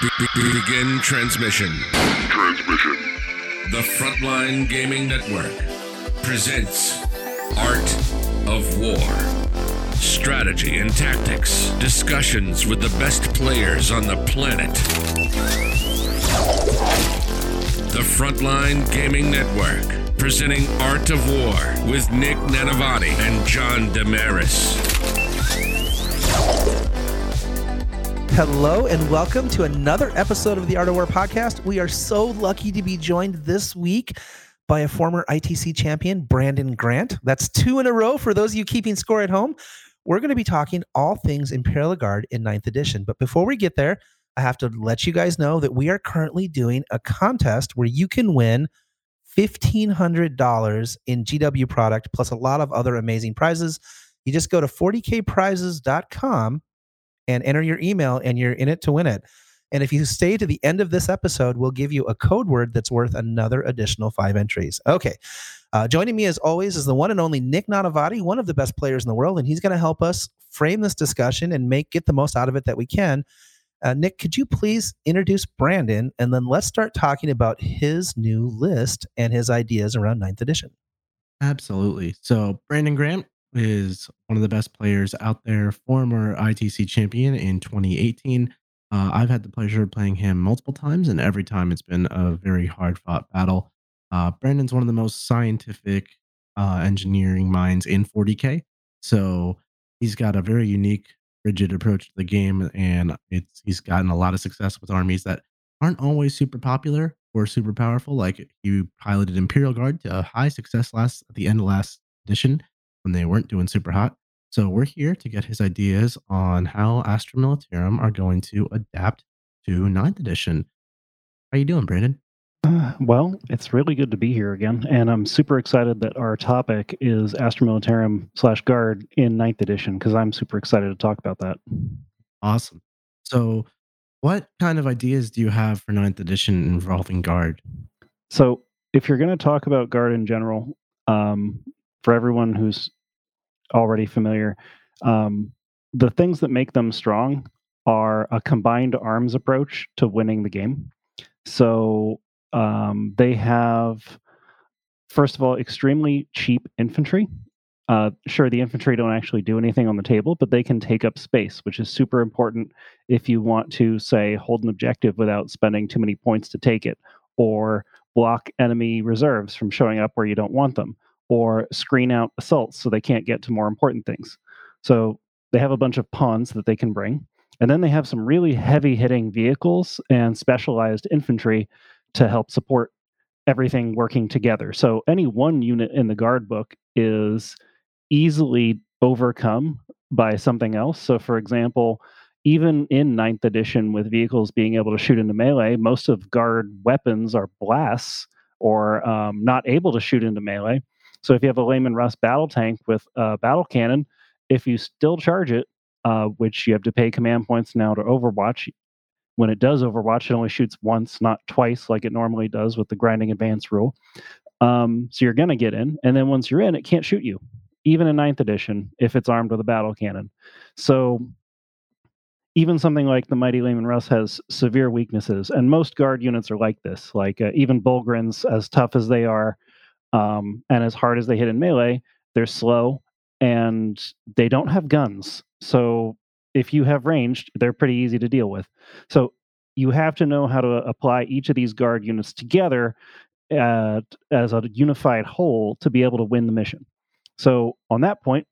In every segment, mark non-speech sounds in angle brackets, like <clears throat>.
Be- be- begin transmission. Transmission. The Frontline Gaming Network presents Art of War. Strategy and tactics, discussions with the best players on the planet. The Frontline Gaming Network, presenting Art of War with Nick Nanavati and John Damaris. Hello and welcome to another episode of the Art of War podcast. We are so lucky to be joined this week by a former ITC champion, Brandon Grant. That's two in a row for those of you keeping score at home. We're going to be talking all things Imperial Guard in 9th edition. But before we get there, I have to let you guys know that we are currently doing a contest where you can win $1,500 in GW product plus a lot of other amazing prizes. You just go to 40kprizes.com and enter your email, and you're in it to win it. And if you stay to the end of this episode, we'll give you a code word that's worth another additional five entries. Okay. Uh, joining me as always is the one and only Nick Nanavati, one of the best players in the world, and he's going to help us frame this discussion and make get the most out of it that we can. Uh, Nick, could you please introduce Brandon, and then let's start talking about his new list and his ideas around ninth edition. Absolutely. So Brandon Grant is one of the best players out there, former ITC champion in 2018. Uh, I've had the pleasure of playing him multiple times, and every time it's been a very hard fought battle. Uh, Brandon's one of the most scientific uh, engineering minds in 40K. So he's got a very unique, rigid approach to the game, and it's he's gotten a lot of success with armies that aren't always super popular or super powerful. Like he piloted Imperial Guard to high success last at the end of last edition when they weren't doing super hot. So we're here to get his ideas on how Astra Militarum are going to adapt to ninth edition. How you doing, Brandon? Uh, well, it's really good to be here again, and I'm super excited that our topic is Astra Militarum slash Guard in ninth edition because I'm super excited to talk about that. Awesome. So, what kind of ideas do you have for ninth edition involving Guard? So, if you're going to talk about Guard in general, um, for everyone who's already familiar, um, the things that make them strong are a combined arms approach to winning the game. So um, they have, first of all, extremely cheap infantry. Uh, sure, the infantry don't actually do anything on the table, but they can take up space, which is super important if you want to, say, hold an objective without spending too many points to take it, or block enemy reserves from showing up where you don't want them or screen out assaults so they can't get to more important things. So they have a bunch of pawns that they can bring. And then they have some really heavy hitting vehicles and specialized infantry to help support everything working together. So any one unit in the guard book is easily overcome by something else. So, for example, even in ninth edition, with vehicles being able to shoot into melee, most of guard weapons are blasts or um, not able to shoot into melee. So if you have a Leman Russ battle tank with a battle cannon, if you still charge it, uh, which you have to pay command points now to Overwatch, when it does Overwatch, it only shoots once, not twice like it normally does with the grinding advance rule. Um, so you're going to get in. And then once you're in, it can't shoot you, even in ninth edition, if it's armed with a battle cannon. So even something like the Mighty Leman Russ has severe weaknesses. And most guard units are like this. Like uh, even Bullgryns, as tough as they are, um, and as hard as they hit in melee, they're slow and they don't have guns. So if you have ranged, they're pretty easy to deal with. So you have to know how to apply each of these guard units together as a unified whole to be able to win the mission. So on that point,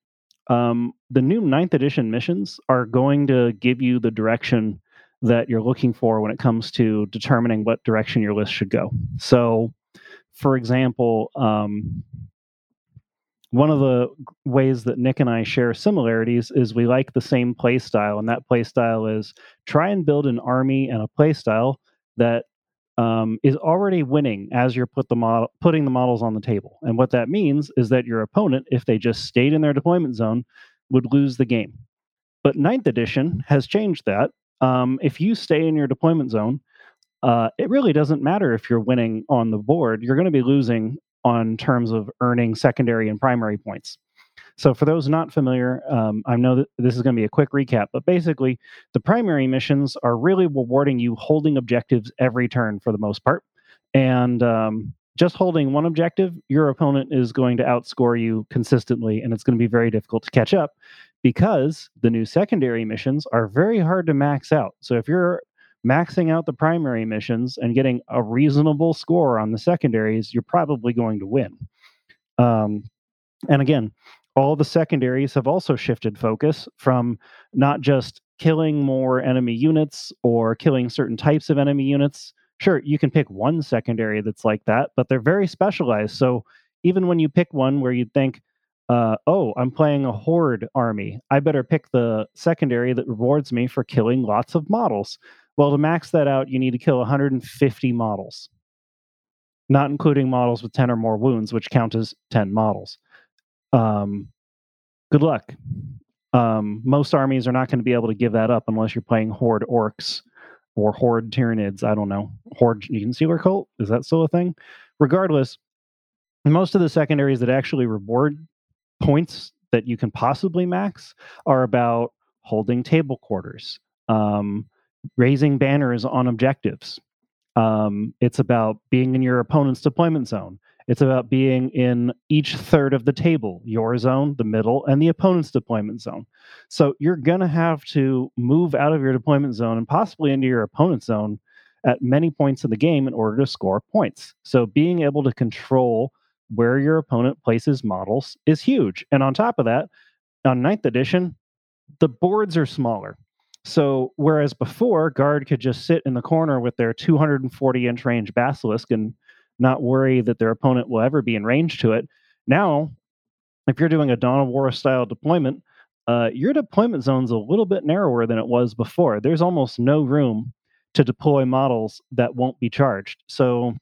um, the new ninth edition missions are going to give you the direction that you're looking for when it comes to determining what direction your list should go. So for example, um, one of the ways that Nick and I share similarities is we like the same play style, and that play style is try and build an army and a play style that um, is already winning as you're put the model, putting the models on the table. And what that means is that your opponent, if they just stayed in their deployment zone, would lose the game. But ninth edition has changed that. Um, if you stay in your deployment zone, uh, it really doesn't matter if you're winning on the board. You're going to be losing on terms of earning secondary and primary points. So, for those not familiar, um, I know that this is going to be a quick recap, but basically, the primary missions are really rewarding you holding objectives every turn for the most part. And um, just holding one objective, your opponent is going to outscore you consistently, and it's going to be very difficult to catch up because the new secondary missions are very hard to max out. So, if you're maxing out the primary missions and getting a reasonable score on the secondaries, you're probably going to win. Um, and again, all the secondaries have also shifted focus from not just killing more enemy units or killing certain types of enemy units. Sure, you can pick one secondary that's like that, but they're very specialized. So even when you pick one where you'd think, uh, oh, I'm playing a horde army, I better pick the secondary that rewards me for killing lots of models. Well, to max that out, you need to kill 150 models, not including models with 10 or more wounds, which count as 10 models. Um, good luck. Um, most armies are not going to be able to give that up unless you're playing Horde Orks or Horde Tyranids. I don't know. Horde Genestealer Cult? Is that still a thing? Regardless, most of the secondaries that actually reward points that you can possibly max are about holding table quarters, um, raising banners on objectives. Um, it's about being in your opponent's deployment zone. It's about being in each third of the table, your zone, the middle, and the opponent's deployment zone. So you're going to have to move out of your deployment zone and possibly into your opponent's zone at many points in the game in order to score points. So being able to control where your opponent places models is huge. And on top of that, on ninth edition, the boards are smaller. So whereas before, guard could just sit in the corner with their 240 inch range basilisk and not worry that their opponent will ever be in range to it. Now, if you're doing a Dawn of War style deployment, uh, your deployment zone's a little bit narrower than it was before. There's almost no room to deploy models that won't be charged. So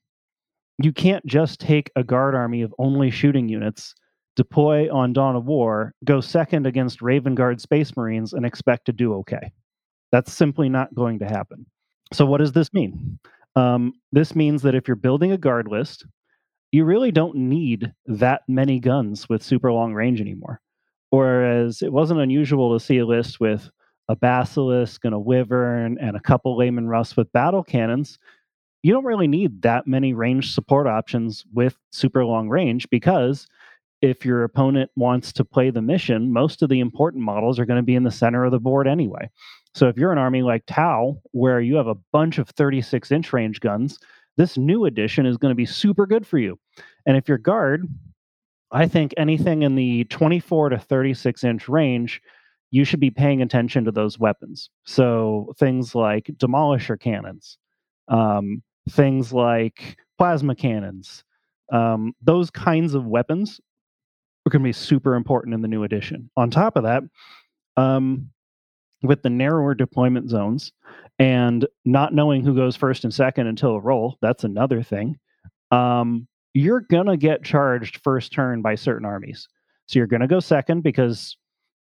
you can't just take a guard army of only shooting units, deploy on Dawn of War, go second against Raven Guard Space Marines, and expect to do okay. That's simply not going to happen. So, what does this mean? Um, this means that if you're building a guard list, you really don't need that many guns with super long range anymore. Whereas it wasn't unusual to see a list with a basilisk and a wyvern and a couple Leman Russ with battle cannons. You don't really need that many range support options with super long range because if your opponent wants to play the mission, most of the important models are going to be in the center of the board anyway. So if you're an army like Tau, where you have a bunch of 36 inch range guns, this new edition is going to be super good for you. And if you're guard, I think anything in the 24 to 36 inch range, you should be paying attention to those weapons. So things like demolisher cannons, um, things like plasma cannons, um, those kinds of weapons are going to be super important in the new edition. On top of that, um, with the narrower deployment zones and not knowing who goes first and second until a roll, that's another thing. Um, you're going to get charged first turn by certain armies. So you're going to go second because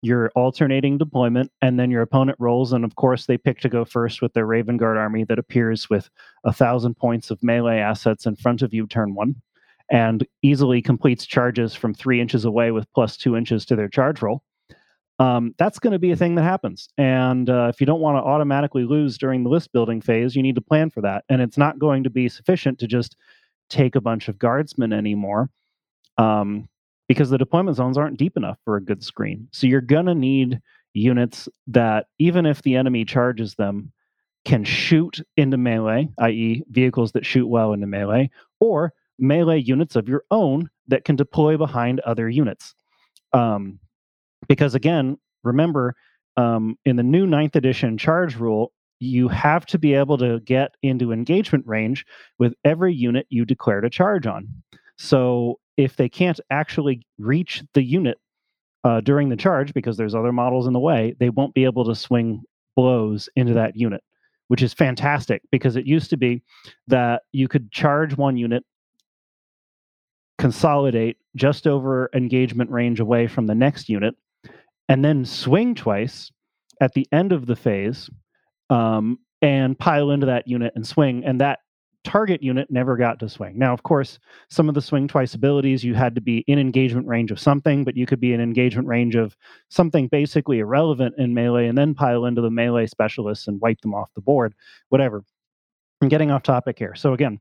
you're alternating deployment, and then your opponent rolls. And of course, they pick to go first with their Raven Guard army that appears with a thousand points of melee assets in front of you turn one and easily completes charges from three inches away with plus two inches to their charge roll um, that's going to be a thing that happens. And uh, if you don't want to automatically lose during the list building phase, you need to plan for that. And it's not going to be sufficient to just take a bunch of guardsmen anymore um, because the deployment zones aren't deep enough for a good screen. So you're going to need units that, even if the enemy charges them, can shoot into melee, i.e., vehicles that shoot well into melee, or melee units of your own that can deploy behind other units. Um, because again, remember, um, in the new ninth edition charge rule, you have to be able to get into engagement range with every unit you declare to charge on. So if they can't actually reach the unit uh, during the charge because there's other models in the way, they won't be able to swing blows into that unit, which is fantastic because it used to be that you could charge one unit, consolidate just over engagement range away from the next unit, and then swing twice at the end of the phase um, and pile into that unit and swing. And that target unit never got to swing. Now, of course, some of the swing twice abilities you had to be in engagement range of something, but you could be in engagement range of something basically irrelevant in melee and then pile into the melee specialists and wipe them off the board, whatever. I'm getting off topic here. So again,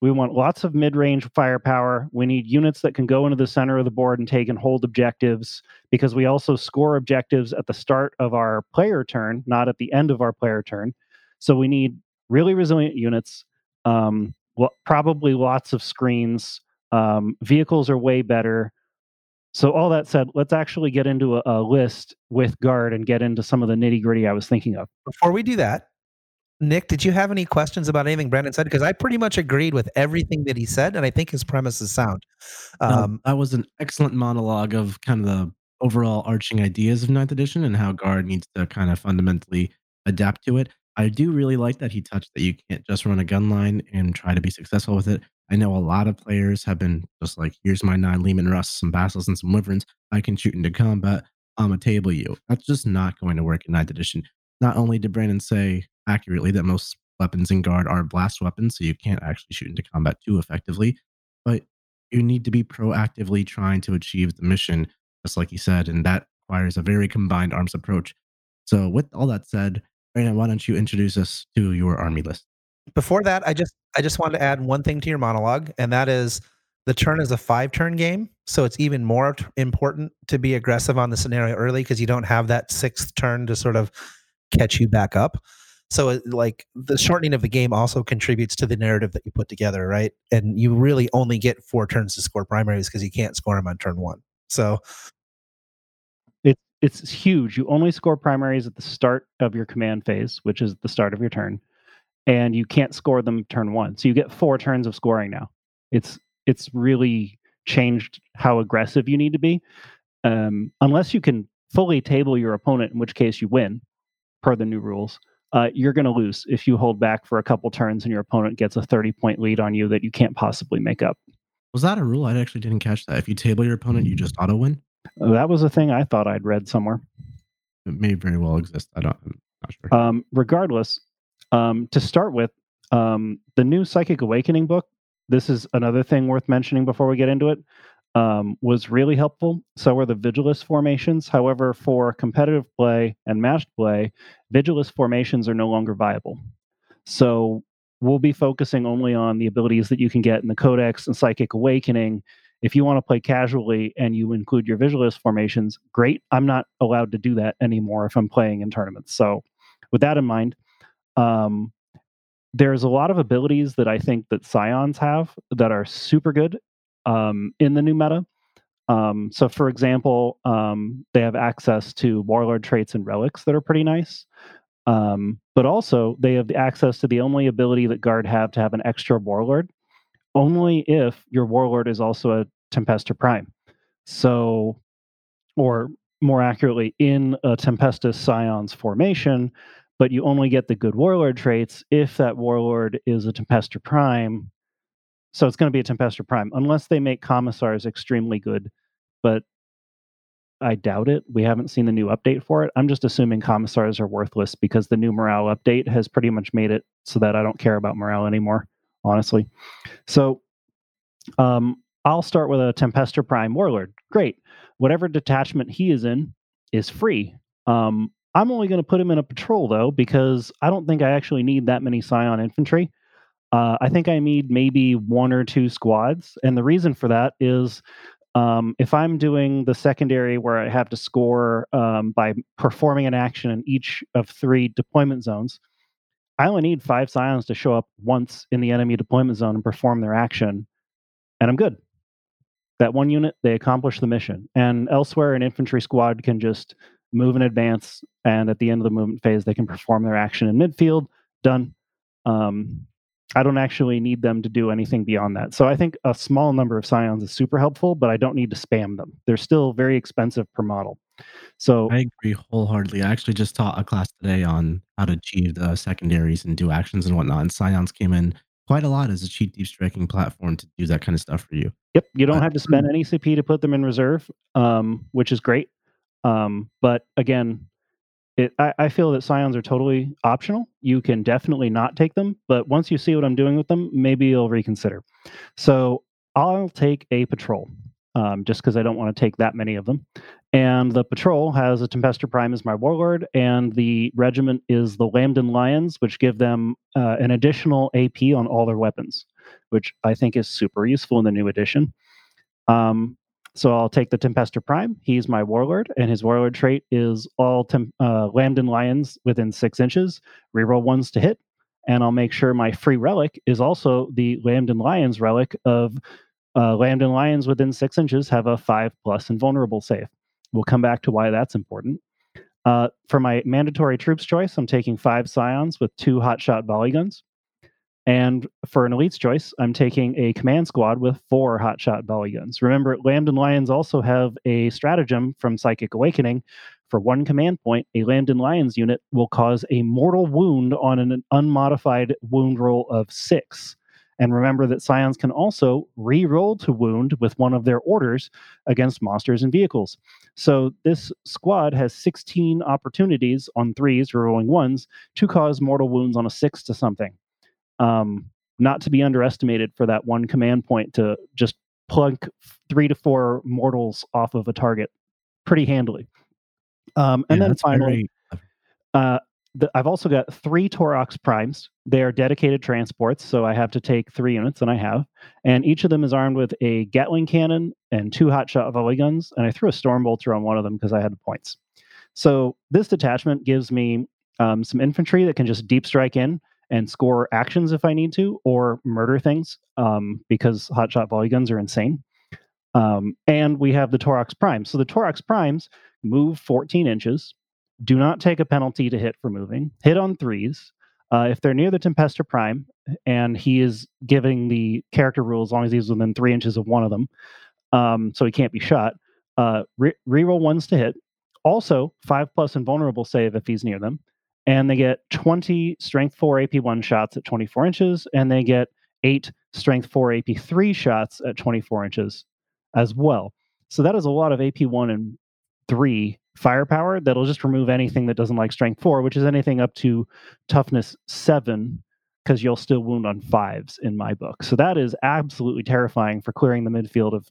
we want lots of mid-range firepower. We need units that can go into the center of the board and take and hold objectives because we also score objectives at the start of our player turn, not at the end of our player turn. So we need really resilient units. Um, probably lots of screens. Um, vehicles are way better. So all that said, let's actually get into a, a list with guard and get into some of the nitty gritty I was thinking of. Before we do that, Nick, did you have any questions about anything Brandon said? Because I pretty much agreed with everything that he said, and I think his premise is sound. Um, that was an excellent monologue of kind of the overall arching ideas of Ninth Edition and how Guard needs to kind of fundamentally adapt to it. I do really like that he touched that you can't just run a gun line and try to be successful with it. I know a lot of players have been just like, here's my nine Leman Rusks, some Basilisks, and some Wyverns. I can shoot into combat. I'm a table you. That's just not going to work in Ninth Edition. Not only did Brandon say accurately that most weapons in guard are blast weapons, so you can't actually shoot into combat too effectively. But you need to be proactively trying to achieve the mission, just like you said, and that requires a very combined arms approach. So, with all that said, Brandon, why don't you introduce us to your army list? Before that, I just I just wanted to add one thing to your monologue, and that is the turn is a five turn game, so it's even more important to be aggressive on the scenario early because you don't have that sixth turn to sort of catch you back up. So uh, like the shortening of the game also contributes to the narrative that you put together, right? And you really only get four turns to score primaries because you can't score them on turn one. So it, it's huge. You only score primaries at the start of your command phase, which is the start of your turn, and you can't score them turn one. So you get four turns of scoring now. It's it's really changed how aggressive you need to be. Um, unless you can fully table your opponent, in which case you win per the new rules uh, you're going to lose if you hold back for a couple turns and your opponent gets a 30 point lead on you that you can't possibly make up. Was that a rule? I actually didn't catch that. If you table your opponent, you just auto win? That was a thing I thought I'd read somewhere. It may very well exist. I don't, I'm not sure. Um, regardless, um, to start with, um, the new Psychic Awakening book, this is another thing worth mentioning before we get into it um, was really helpful. So were the Vigilus formations. However, for competitive play and matched play, Vigilus formations are no longer viable. So we'll be focusing only on the abilities that you can get in the Codex and Psychic Awakening. If you want to play casually and you include your Vigilus formations, great. I'm not allowed to do that anymore if I'm playing in tournaments. So with that in mind, um, there's a lot of abilities that I think that Scions have that are super good um, in the new meta. Um, so, for example, um, they have access to warlord traits and relics that are pretty nice. Um, but also, they have the access to the only ability that guard have to have an extra warlord, only if your warlord is also a Tempestor Prime. So, or more accurately, in a Tempestus Scions formation, but you only get the good warlord traits if that warlord is a Tempestor Prime so it's going to be a Tempestor Prime, unless they make commissars extremely good. But I doubt it. We haven't seen the new update for it. I'm just assuming commissars are worthless because the new morale update has pretty much made it so that I don't care about morale anymore, honestly. So um, I'll start with a Tempestor Prime Warlord. Great. Whatever detachment he is in is free. Um, I'm only going to put him in a patrol, though, because I don't think I actually need that many Scion infantry. Uh, I think I need maybe one or two squads. And the reason for that is um, if I'm doing the secondary where I have to score um, by performing an action in each of three deployment zones, I only need five scions to show up once in the enemy deployment zone and perform their action, and I'm good. That one unit, they accomplish the mission. And elsewhere, an infantry squad can just move in advance, and at the end of the movement phase, they can perform their action in midfield. Done. Um, I don't actually need them to do anything beyond that. So I think a small number of scions is super helpful, but I don't need to spam them. They're still very expensive per model. So I agree wholeheartedly. I actually just taught a class today on how to achieve the secondaries and do actions and whatnot. And scions came in quite a lot as a cheat deep striking platform to do that kind of stuff for you. Yep, you don't but, have to spend any CP to put them in reserve, um, which is great. Um, but again, it, I, I feel that scions are totally optional. You can definitely not take them, but once you see what I'm doing with them, maybe you'll reconsider. So I'll take a patrol, um, just because I don't want to take that many of them. And the patrol has a Tempestor Prime as my warlord, and the regiment is the Lambdan Lions, which give them uh, an additional AP on all their weapons, which I think is super useful in the new edition. Um, so I'll take the Tempestor Prime. He's my warlord, and his warlord trait is all tem- uh, Lions within six inches. Reroll ones to hit, and I'll make sure my free relic is also the Lambdan Lions relic of uh, Lions within six inches have a five plus invulnerable save. We'll come back to why that's important. Uh, for my mandatory troops choice, I'm taking five Scions with two hotshot volley guns. And for an elite's choice, I'm taking a command squad with four hotshot volley guns. Remember, Lambdan Lions also have a stratagem from Psychic Awakening. For one command point, a Lambdan Lions unit will cause a mortal wound on an unmodified wound roll of six. And remember that Scions can also re-roll to wound with one of their orders against monsters and vehicles. So this squad has 16 opportunities on threes, rolling ones, to cause mortal wounds on a six to something. Um, not to be underestimated for that one command point to just plunk three to four mortals off of a target pretty handily. Um, and Yeah, then finally, very- uh, the, I've also got three Taurox primes. They are dedicated transports, so I have to take three units, and I have. And each of them is armed with a Gatling cannon and two hotshot volley guns. And I threw a storm Stormbolter on one of them because I had the points. So this detachment gives me um, some infantry that can just deep strike in and score actions if I need to, or murder things um, because hotshot volley guns are insane. Um, and we have the Taurox primes. So the Taurox primes move 14 inches do not take a penalty to hit for moving. Hit on threes. Uh, if they're near the Tempestor Prime and he is giving the character rule as long as he's within three inches of one of them, um, so he can't be shot, uh, re- reroll ones to hit. Also, five plus invulnerable save if he's near them. And they get 20 strength 4 AP1 shots at 24 inches, and they get eight strength 4 AP3 shots at 24 inches as well. So that is a lot of AP1 and 3 firepower that'll just remove anything that doesn't like strength 4, which is anything up to toughness 7 because you'll still wound on fives in my book. So that is absolutely terrifying for clearing the midfield of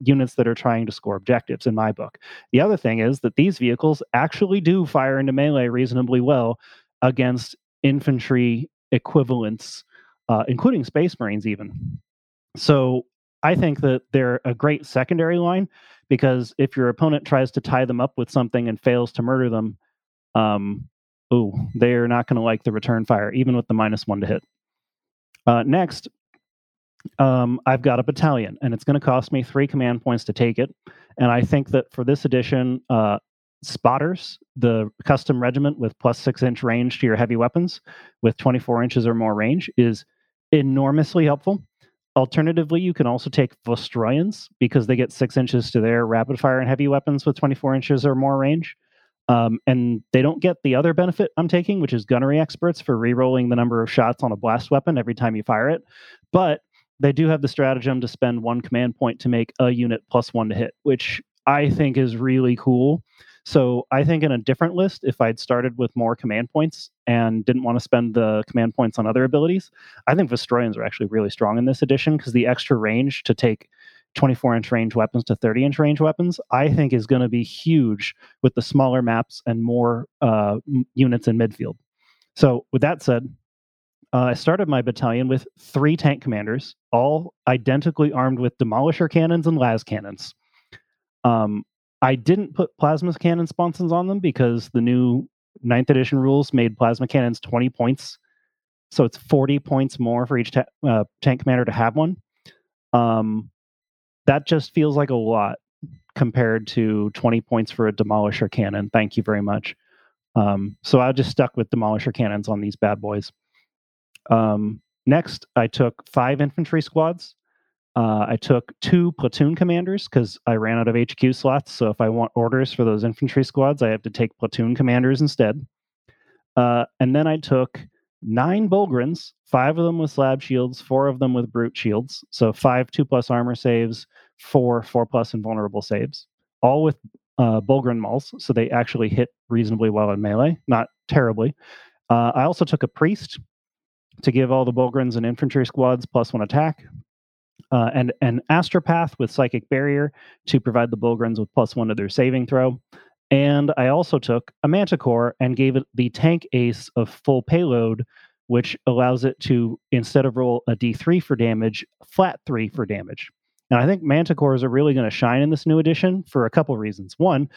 units that are trying to score objectives in my book. The other thing is that these vehicles actually do fire into melee reasonably well against infantry equivalents, uh, including Space Marines, even. So I think that they're a great secondary line because if your opponent tries to tie them up with something and fails to murder them, um, ooh, they're not going to like the return fire, even with the minus one to hit. Uh, next, um, I've got a battalion, and it's going to cost me three command points to take it. And I think that for this edition, uh, spotters, the custom regiment with plus six inch range to your heavy weapons with 24 inches or more range, is enormously helpful. Alternatively, you can also take Vostroyans because they get six inches to their rapid fire and heavy weapons with 24 inches or more range. Um, and they don't get the other benefit I'm taking, which is gunnery experts for re-rolling the number of shots on a blast weapon every time you fire it. But they do have the stratagem to spend one command point to make a unit plus one to hit, which I think is really cool. So I think in a different list, if I'd started with more command points and didn't want to spend the command points on other abilities, I think Vostroyans are actually really strong in this edition because the extra range to take 24 inch range weapons to 30 inch range weapons, I think is going to be huge with the smaller maps and more uh, units in midfield. So, with that said, uh, I started my battalion with three tank commanders, all identically armed with demolisher cannons and las cannons. Um, I didn't put plasma cannon sponsons on them because the new ninth edition rules made plasma cannons 20 points. So it's 40 points more for each ta- uh, tank commander to have one. Um, that just feels like a lot compared to 20 points for a demolisher cannon. Thank you very much. Um, so I just stuck with demolisher cannons on these bad boys. Um, next, I took five infantry squads. Uh, I took two platoon commanders because I ran out of HQ slots. So if I want orders for those infantry squads, I have to take platoon commanders instead. Uh, and then I took nine Bullgryns, five of them with slab shields, four of them with brute shields. So five two plus armor saves, four four plus invulnerable saves, all with uh, Bullgryn Mauls, so they actually hit reasonably well in melee, not terribly. Uh, I also took a Priest to give all the Bullgryns and infantry squads plus one attack, uh, and an Astropath with Psychic Barrier to provide the Bullgryns with plus one to their saving throw. And I also took a Manticore and gave it the tank ace of full payload, which allows it to, instead of roll a d3 for damage, flat three for damage. And I think Manticores are really going to shine in this new edition for a couple reasons. One,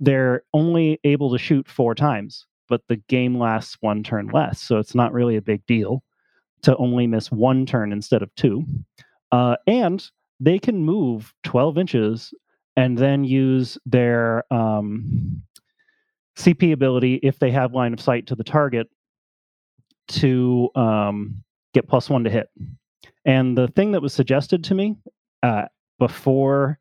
they're only able to shoot four times, but the game lasts one turn less. So it's not really a big deal to only miss one turn instead of two. Uh, and they can move 12 inches and then use their um, CP ability if they have line of sight to the target to um, get plus one to hit. And the thing that was suggested to me uh, before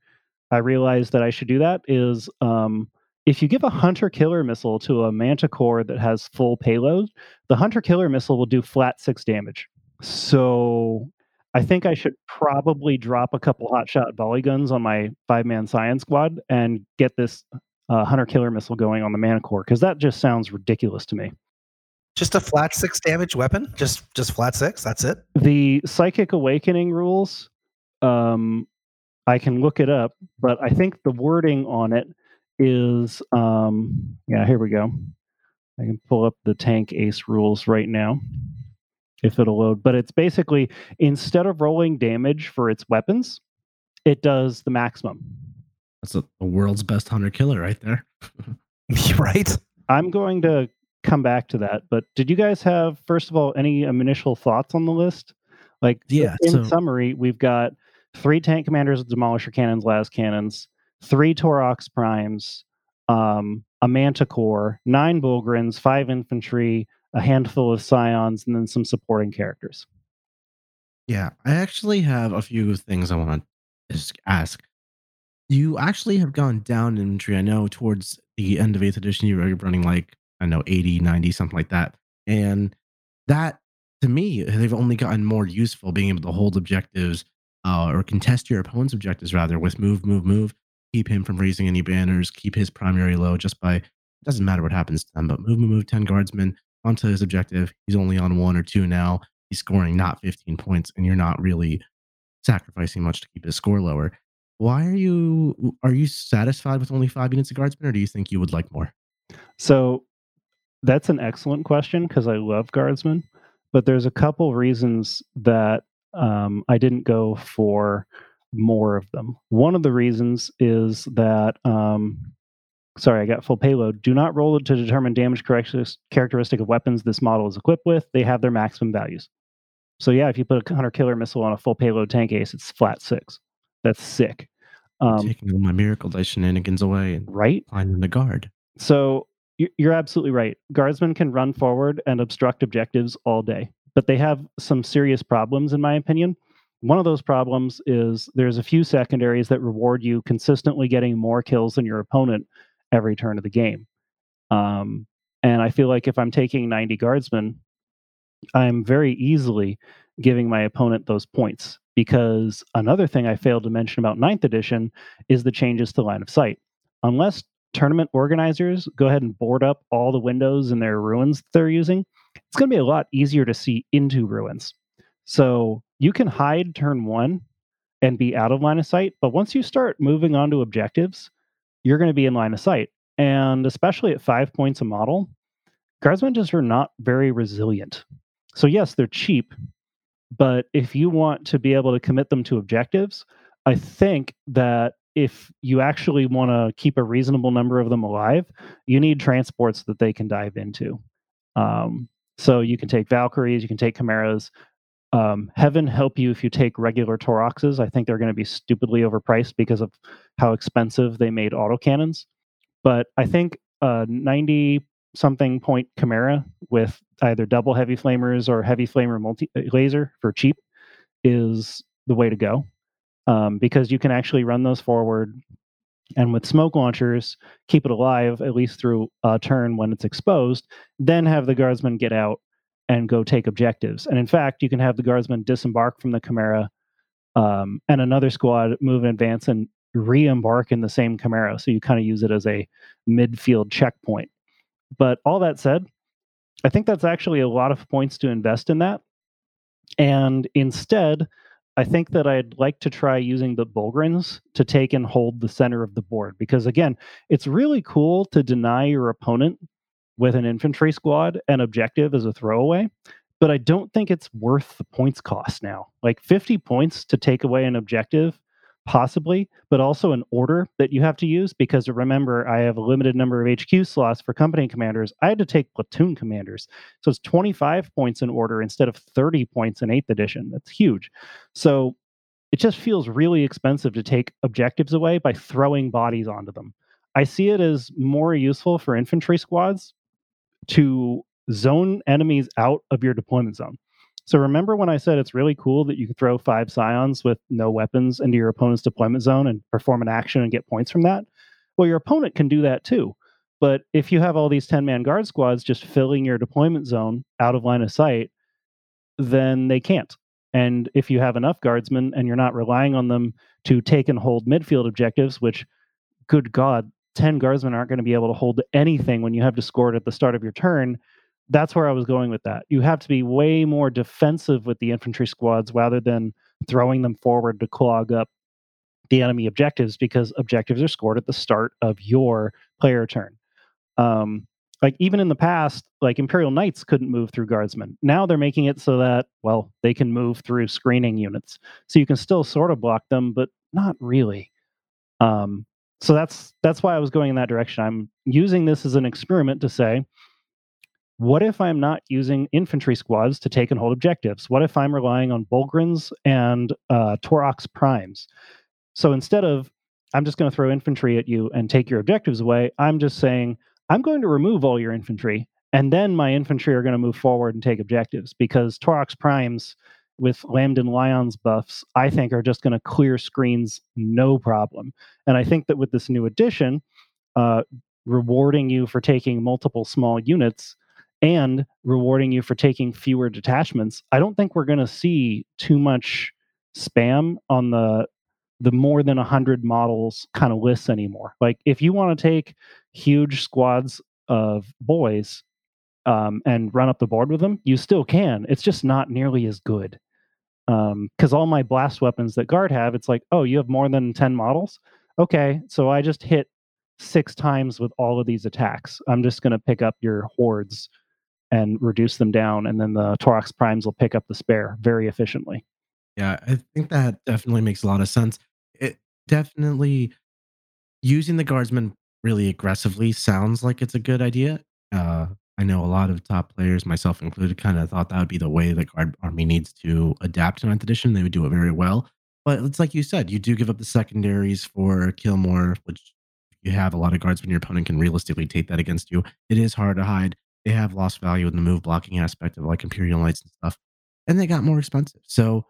I realized that I should do that is um, if you give a hunter killer missile to a manticore that has full payload, the hunter killer missile will do flat six damage. So I think I should probably drop a couple hotshot volley guns on my five man Scions squad and get this uh, hunter killer missile going on the manticore because that just sounds ridiculous to me. Just a flat six damage weapon? Just just flat six? That's it? The psychic awakening rules, um, I can look it up, but I think the wording on it is um, yeah. Here we go. I can pull up the tank ace rules right now if it'll load. But it's basically instead of rolling damage for its weapons, it does the maximum. That's a, the world's best hunter killer right there. <laughs> <laughs> right? I'm going to come back to that. But did you guys have, first of all, any initial thoughts on the list? Like, Yeah, in so- summary, we've got three tank commanders with demolisher cannons, las cannons, three Taurox primes, um, a manticore, nine bullgryns, five infantry, a handful of scions, and then some supporting characters. Yeah, I actually have a few things I want to ask. You actually have gone down in inventory. I know towards the end of 8th edition, you were running like, I know, 80, 90, something like that. And that, to me, they've only gotten more useful being able to hold objectives uh, or contest your opponent's objectives rather with move, move, move. Keep him from raising any banners, keep his primary low just by, doesn't matter what happens to them, but move, move, move 10 guardsmen onto his objective. He's only on one or two now. He's scoring not 15 points, and you're not really sacrificing much to keep his score lower. Why are you are you satisfied with only five units of guardsmen, or do you think you would like more? So that's an excellent question because I love guardsmen, but there's a couple reasons that um, I didn't go for more of them. One of the reasons is that, um, sorry, I got full payload. Do not roll it to determine damage characteristic of weapons this model is equipped with. They have their maximum values. So yeah, if you put a hunter killer missile on a full payload tank ace, it's flat six. That's sick. Um, Taking all my miracle dice shenanigans away and right? finding the guard. So you're absolutely right. Guardsmen can run forward and obstruct objectives all day, but they have some serious problems, in my opinion. One of those problems is there's a few secondaries that reward you consistently getting more kills than your opponent every turn of the game. Um, and I feel like if I'm taking 90 guardsmen, I'm very easily giving my opponent those points because another thing I failed to mention about ninth edition is the changes to line of sight. Unless tournament organizers go ahead and board up all the windows in their ruins that they're using, it's going to be a lot easier to see into ruins. So you can hide turn one and be out of line of sight, but once you start moving on to objectives, you're going to be in line of sight. And especially at five points a model, guardsmen just are not very resilient. So, yes, they're cheap, but if you want to be able to commit them to objectives, I think that if you actually want to keep a reasonable number of them alive, you need transports that they can dive into. Um, so you can take Valkyries, you can take Chimeras. Um, heaven help you if you take regular Tauroxes. I think they're going to be stupidly overpriced because of how expensive they made autocannons. But I think a 90 something point Chimera with either double heavy flamers or heavy flamer multi uh, laser for cheap is the way to go um, because you can actually run those forward and with smoke launchers keep it alive at least through a turn when it's exposed then have the guardsmen get out and go take objectives and in fact you can have the guardsmen disembark from the chimera um, and another squad move in advance and re-embark in the same Chimera. So you kind of use it as a midfield checkpoint. But all that said, I think that's actually a lot of points to invest in that. And instead, I think that I'd like to try using the Bullgryns to take and hold the center of the board because, again, it's really cool to deny your opponent with an infantry squad an objective as a throwaway, but I don't think it's worth the points cost now. Like 50 points to take away an objective possibly, but also an order that you have to use because remember, I have a limited number of HQ slots for company commanders. I had to take platoon commanders. So it's 25 points in order instead of 30 points in 8th edition. That's huge. So it just feels really expensive to take objectives away by throwing bodies onto them. I see it as more useful for infantry squads to zone enemies out of your deployment zone. So remember when I said it's really cool that you can throw five scions with no weapons into your opponent's deployment zone and perform an action and get points from that? Well, your opponent can do that too. But if you have all these 10 man guard squads just filling your deployment zone out of line of sight, then they can't. And if you have enough guardsmen and you're not relying on them to take and hold midfield objectives, which, good God, 10 guardsmen aren't going to be able to hold anything when you have to score it at the start of your turn, that's where I was going with that. You have to be way more defensive with the infantry squads rather than throwing them forward to clog up the enemy objectives because objectives are scored at the start of your player turn. Um, like even in the past, like Imperial Knights couldn't move through guardsmen. Now they're making it so that well they can move through screening units, so you can still sort of block them, but not really. Um, so that's that's why I was going in that direction. I'm using this as an experiment to say what if I'm not using infantry squads to take and hold objectives? What if I'm relying on Bullgryns and uh, Taurox primes? So instead of I'm just going to throw infantry at you and take your objectives away, I'm just saying I'm going to remove all your infantry, and then my infantry are going to move forward and take objectives because Taurox primes with Lambdan Lions buffs, I think are just going to clear screens no problem. And I think that with this new addition, uh, rewarding you for taking multiple small units and rewarding you for taking fewer detachments, I don't think we're going to see too much spam on the the more than 100 models kind of lists anymore. Like if you want to take huge squads of boys um, and run up the board with them, you still can. It's just not nearly as good. Because um, all my blast weapons that guard have, it's like, oh, you have more than 10 models? Okay, so I just hit six times with all of these attacks. I'm just going to pick up your hordes and reduce them down, and then the Taurox primes will pick up the spare very efficiently. Yeah, I think that definitely makes a lot of sense. It definitely using the guardsmen really aggressively sounds like it's a good idea. Uh, I know a lot of top players, myself included, kind of thought that would be the way the guard army needs to adapt to ninth edition. They would do it very well. But it's like you said, you do give up the secondaries for kill more, which you have a lot of guards when your opponent can realistically take that against you. It is hard to hide they have lost value in the move blocking aspect of like Imperial Knights and stuff, and they got more expensive. So,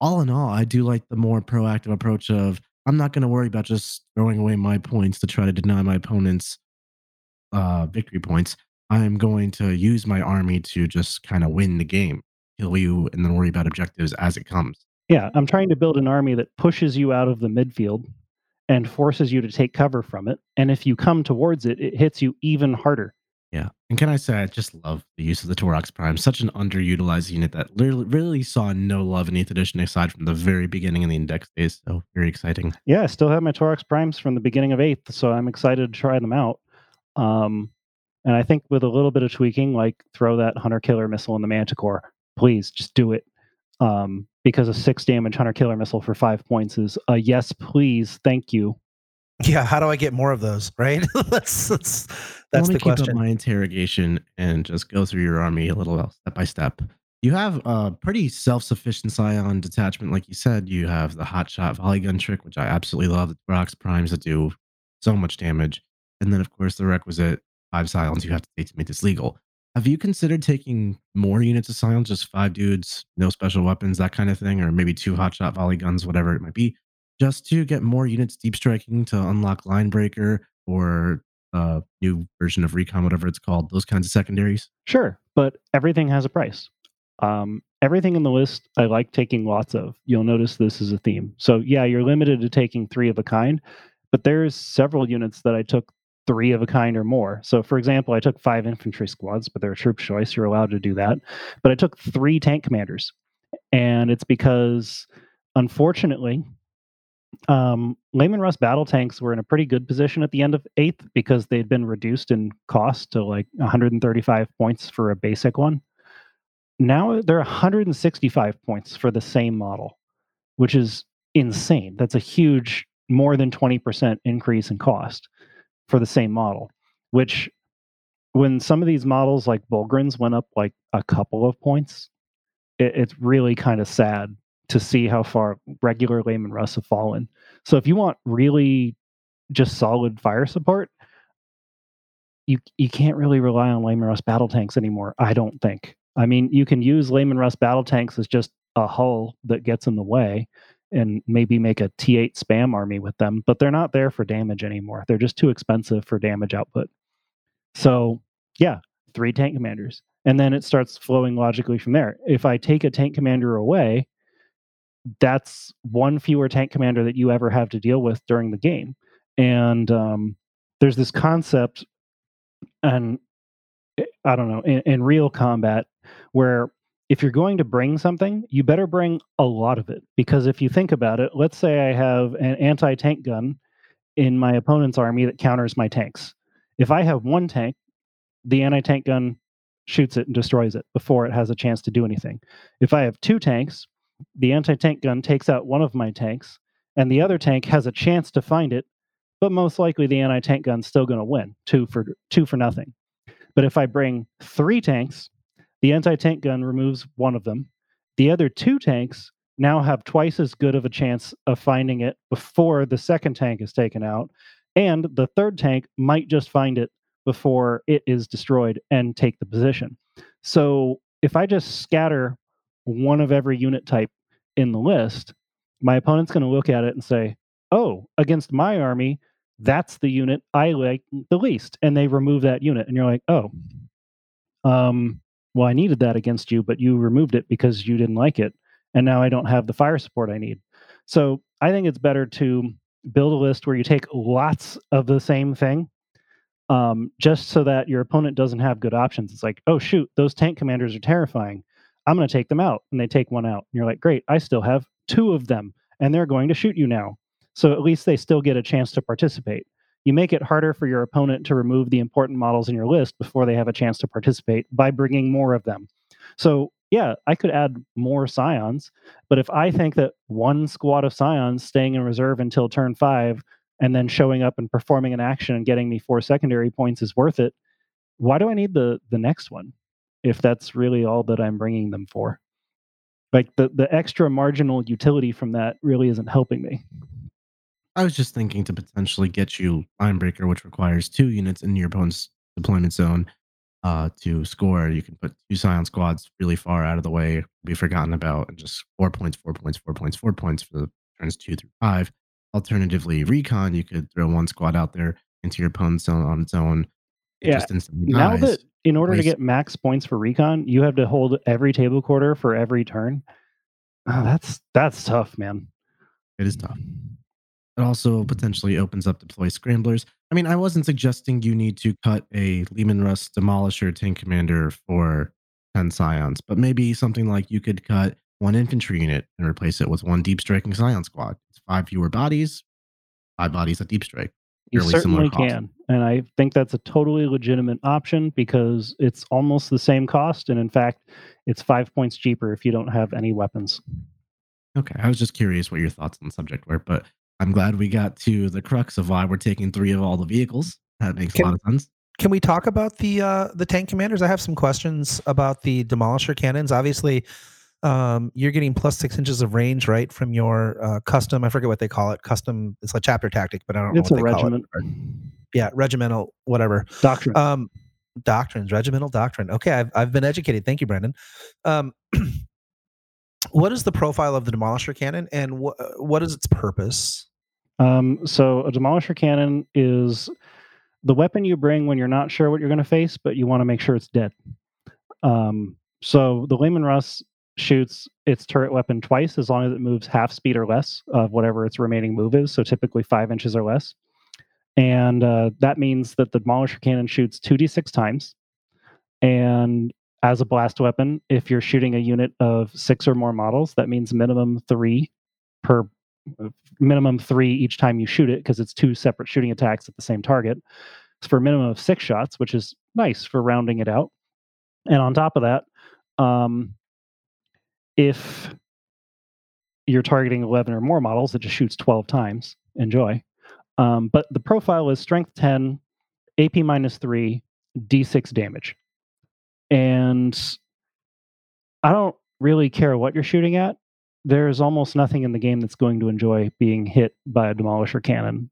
all in all, I do like the more proactive approach of I'm not going to worry about just throwing away my points to try to deny my opponent's uh, victory points. I'm going to use my army to just kind of win the game, kill you, and then worry about objectives as it comes. Yeah, I'm trying to build an army that pushes you out of the midfield and forces you to take cover from it. And if you come towards it, it hits you even harder. Yeah. And can I say, I just love the use of the Taurox Prime. Such an underutilized unit that literally really saw no love in 8th edition aside from the very beginning in the index days. So very exciting. Yeah, I still have my Taurox Primes from the beginning of 8th. So I'm excited to try them out. Um, and I think with a little bit of tweaking, like throw that Hunter Killer missile in the Manticore. Please just do it. Um, because a six damage Hunter Killer missile for five points is a yes, please, thank you. Yeah, how do I get more of those? Right? that's <laughs> that's that's Let me the keep question. up my interrogation and just go through your army a little step by step. You have a pretty self-sufficient Scion detachment, like you said. You have the hot shot volley gun trick, which I absolutely love. The Rocks primes that do so much damage, and then of course the requisite five Scions you have to take to make this legal. Have you considered taking more units of Scions, just five dudes, no special weapons, that kind of thing, or maybe two hot shot volley guns, whatever it might be, just to get more units deep striking to unlock line breaker or a new version of recon whatever it's called those kinds of secondaries Sure, but everything has a price. Um, everything in the list I like taking lots of. You'll notice this is a theme. So yeah, you're limited to taking three of a kind, but there's several units that I took three of a kind or more. So for example, I took five infantry squads, but they're a troop choice. You're allowed to do that. But I took three tank commanders. And it's because unfortunately, um, Leman Russ battle tanks were in a pretty good position at the end of eighth because they'd been reduced in cost to like 135 points for a basic one. Now they're 165 points for the same model, which is insane. That's a huge, more than 20% increase in cost for the same model, which when some of these models like Bullgryns went up like a couple of points, it, it's really kind of sad to see how far regular Leman Russ have fallen. So if you want really just solid fire support, you you can't really rely on Leman Russ battle tanks anymore. I don't think. I mean, you can use Leman Russ battle tanks as just a hull that gets in the way and maybe make a T8 spam army with them, but they're not there for damage anymore. They're just too expensive for damage output. So, yeah, three tank commanders. And then it starts flowing logically from there. If I take a tank commander away, that's one fewer tank commander that you ever have to deal with during the game. And um, there's this concept, and eh, I don't know, in, in real combat, where if you're going to bring something, you better bring a lot of it. Because if you think about it, let's say I have an anti tank gun in my opponent's army that counters my tanks. If I have one tank, the anti tank gun shoots it and destroys it before it has a chance to do anything. If I have two tanks, the anti tank gun takes out one of my tanks, and the other tank has a chance to find it, but most likely the anti tank gun's still going to win two for two for nothing. But if I bring three tanks, the anti tank gun removes one of them. The other two tanks now have twice as good of a chance of finding it before the second tank is taken out. And the third tank might just find it before it is destroyed and take the position. So if I just scatter one of every unit type in the list, my opponent's going to look at it and say, oh, against my army, that's the unit I like the least. And they remove that unit. And you're like, oh, um, well, I needed that against you, but you removed it because you didn't like it. And now I don't have the fire support I need. So I think it's better to build a list where you take lots of the same thing um, just so that your opponent doesn't have good options. It's like, oh, shoot, those tank commanders are terrifying. I'm going to take them out. And they take one out. And you're like, great, I still have two of them, and they're going to shoot you now. So at least they still get a chance to participate. You make it harder for your opponent to remove the important models in your list before they have a chance to participate by bringing more of them. So, yeah, I could add more scions, but if I think that one squad of scions staying in reserve until turn five and then showing up and performing an action and getting me four secondary points is worth it, why do I need the the next one? if that's really all that I'm bringing them for. Like the the extra marginal utility from that really isn't helping me. I was just thinking to potentially get you Linebreaker, which requires two units in your opponent's deployment zone uh, to score. You can put two Scion squads really far out of the way, be forgotten about, and just four points, four points, four points, four points for the turns two through five. Alternatively, Recon, you could throw one squad out there into your opponent's zone on its own. It yeah. now dies. that in order to get max points for recon, you have to hold every table quarter for every turn. Oh, that's that's tough, man. It is tough. It also potentially opens up deploy scramblers. I mean, I wasn't suggesting you need to cut a Leman Russ Demolisher tank commander for 10 scions, but maybe something like you could cut one infantry unit and replace it with one deep striking scion squad. It's five fewer bodies, five bodies at deep strike. You certainly can. And I think that's a totally legitimate option because it's almost the same cost. And in fact, it's five points cheaper if you don't have any weapons. Okay. I was just curious what your thoughts on the subject were, but I'm glad we got to the crux of why we're taking three of all the vehicles. That makes can, a lot of sense. Can we talk about the uh, the tank commanders? I have some questions about the demolisher cannons. Obviously, um, you're getting plus six inches of range, right, from your uh, custom. I forget what they call it. Custom. It's a chapter tactic, but I don't it's know. It's a regiment. Yeah, regimental, whatever. Doctrine. Um, doctrines, regimental doctrine. Okay, I've I've been educated. Thank you, Brandon. Um, <clears throat> what is the profile of the demolisher cannon, and what what is its purpose? Um, so a demolisher cannon is the weapon you bring when you're not sure what you're going to face, but you want to make sure it's dead. Um, so the Leman Russ shoots its turret weapon twice as long as it moves half speed or less of whatever its remaining move is. So typically five inches or less. And uh, that means that the Demolisher Cannon shoots 2d6 times. And as a blast weapon, if you're shooting a unit of six or more models, that means minimum three per minimum three each time you shoot it because it's two separate shooting attacks at the same target. It's for a minimum of six shots, which is nice for rounding it out. And on top of that, um, if you're targeting 11 or more models, it just shoots 12 times. Enjoy. Um, but the profile is strength 10, AP minus 3, D6 damage. And I don't really care what you're shooting at. There's almost nothing in the game that's going to enjoy being hit by a demolisher cannon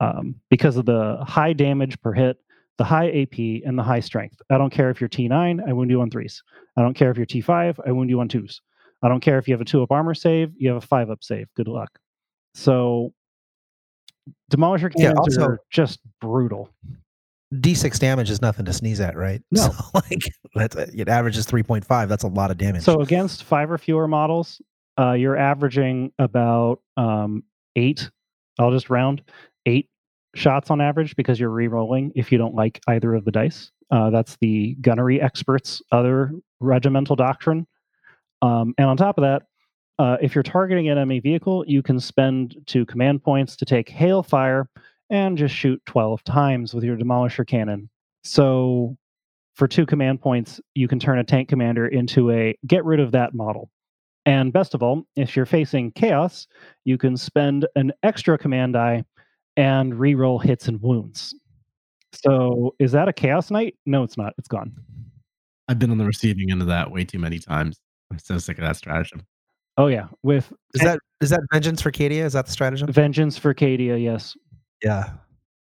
um, because of the high damage per hit, the high AP, and the high strength. I don't care if you're T9, I wound you on threes. I don't care if you're T5, I wound you on twos. I don't care if you have a two up armor save, you have a five up save. Good luck. So, demolisher Yeah, cannons also- are just brutal. D6 damage is nothing to sneeze at, right? <laughs> No. So, like that's it averages 3.5. That's a lot of damage. So against five or fewer models, uh, you're averaging about um, eight. I'll just round eight shots on average because you're re-rolling if you don't like either of the dice. Uh, that's the gunnery experts' other regimental doctrine. Um, and on top of that, uh, if you're targeting an enemy vehicle, you can spend two command points to take hail fire and just shoot 12 times with your demolisher cannon. So for two command points, you can turn a tank commander into a get rid of that model. And best of all, if you're facing chaos, you can spend an extra command die and reroll hits and wounds. So is that a chaos knight? No, it's not. It's gone. I've been on the receiving end of that way too many times. I'm so sick of that stratagem. Oh yeah, with is that is that vengeance for Cadia? Is that the stratagem? vengeance for Cadia, yes. Yeah.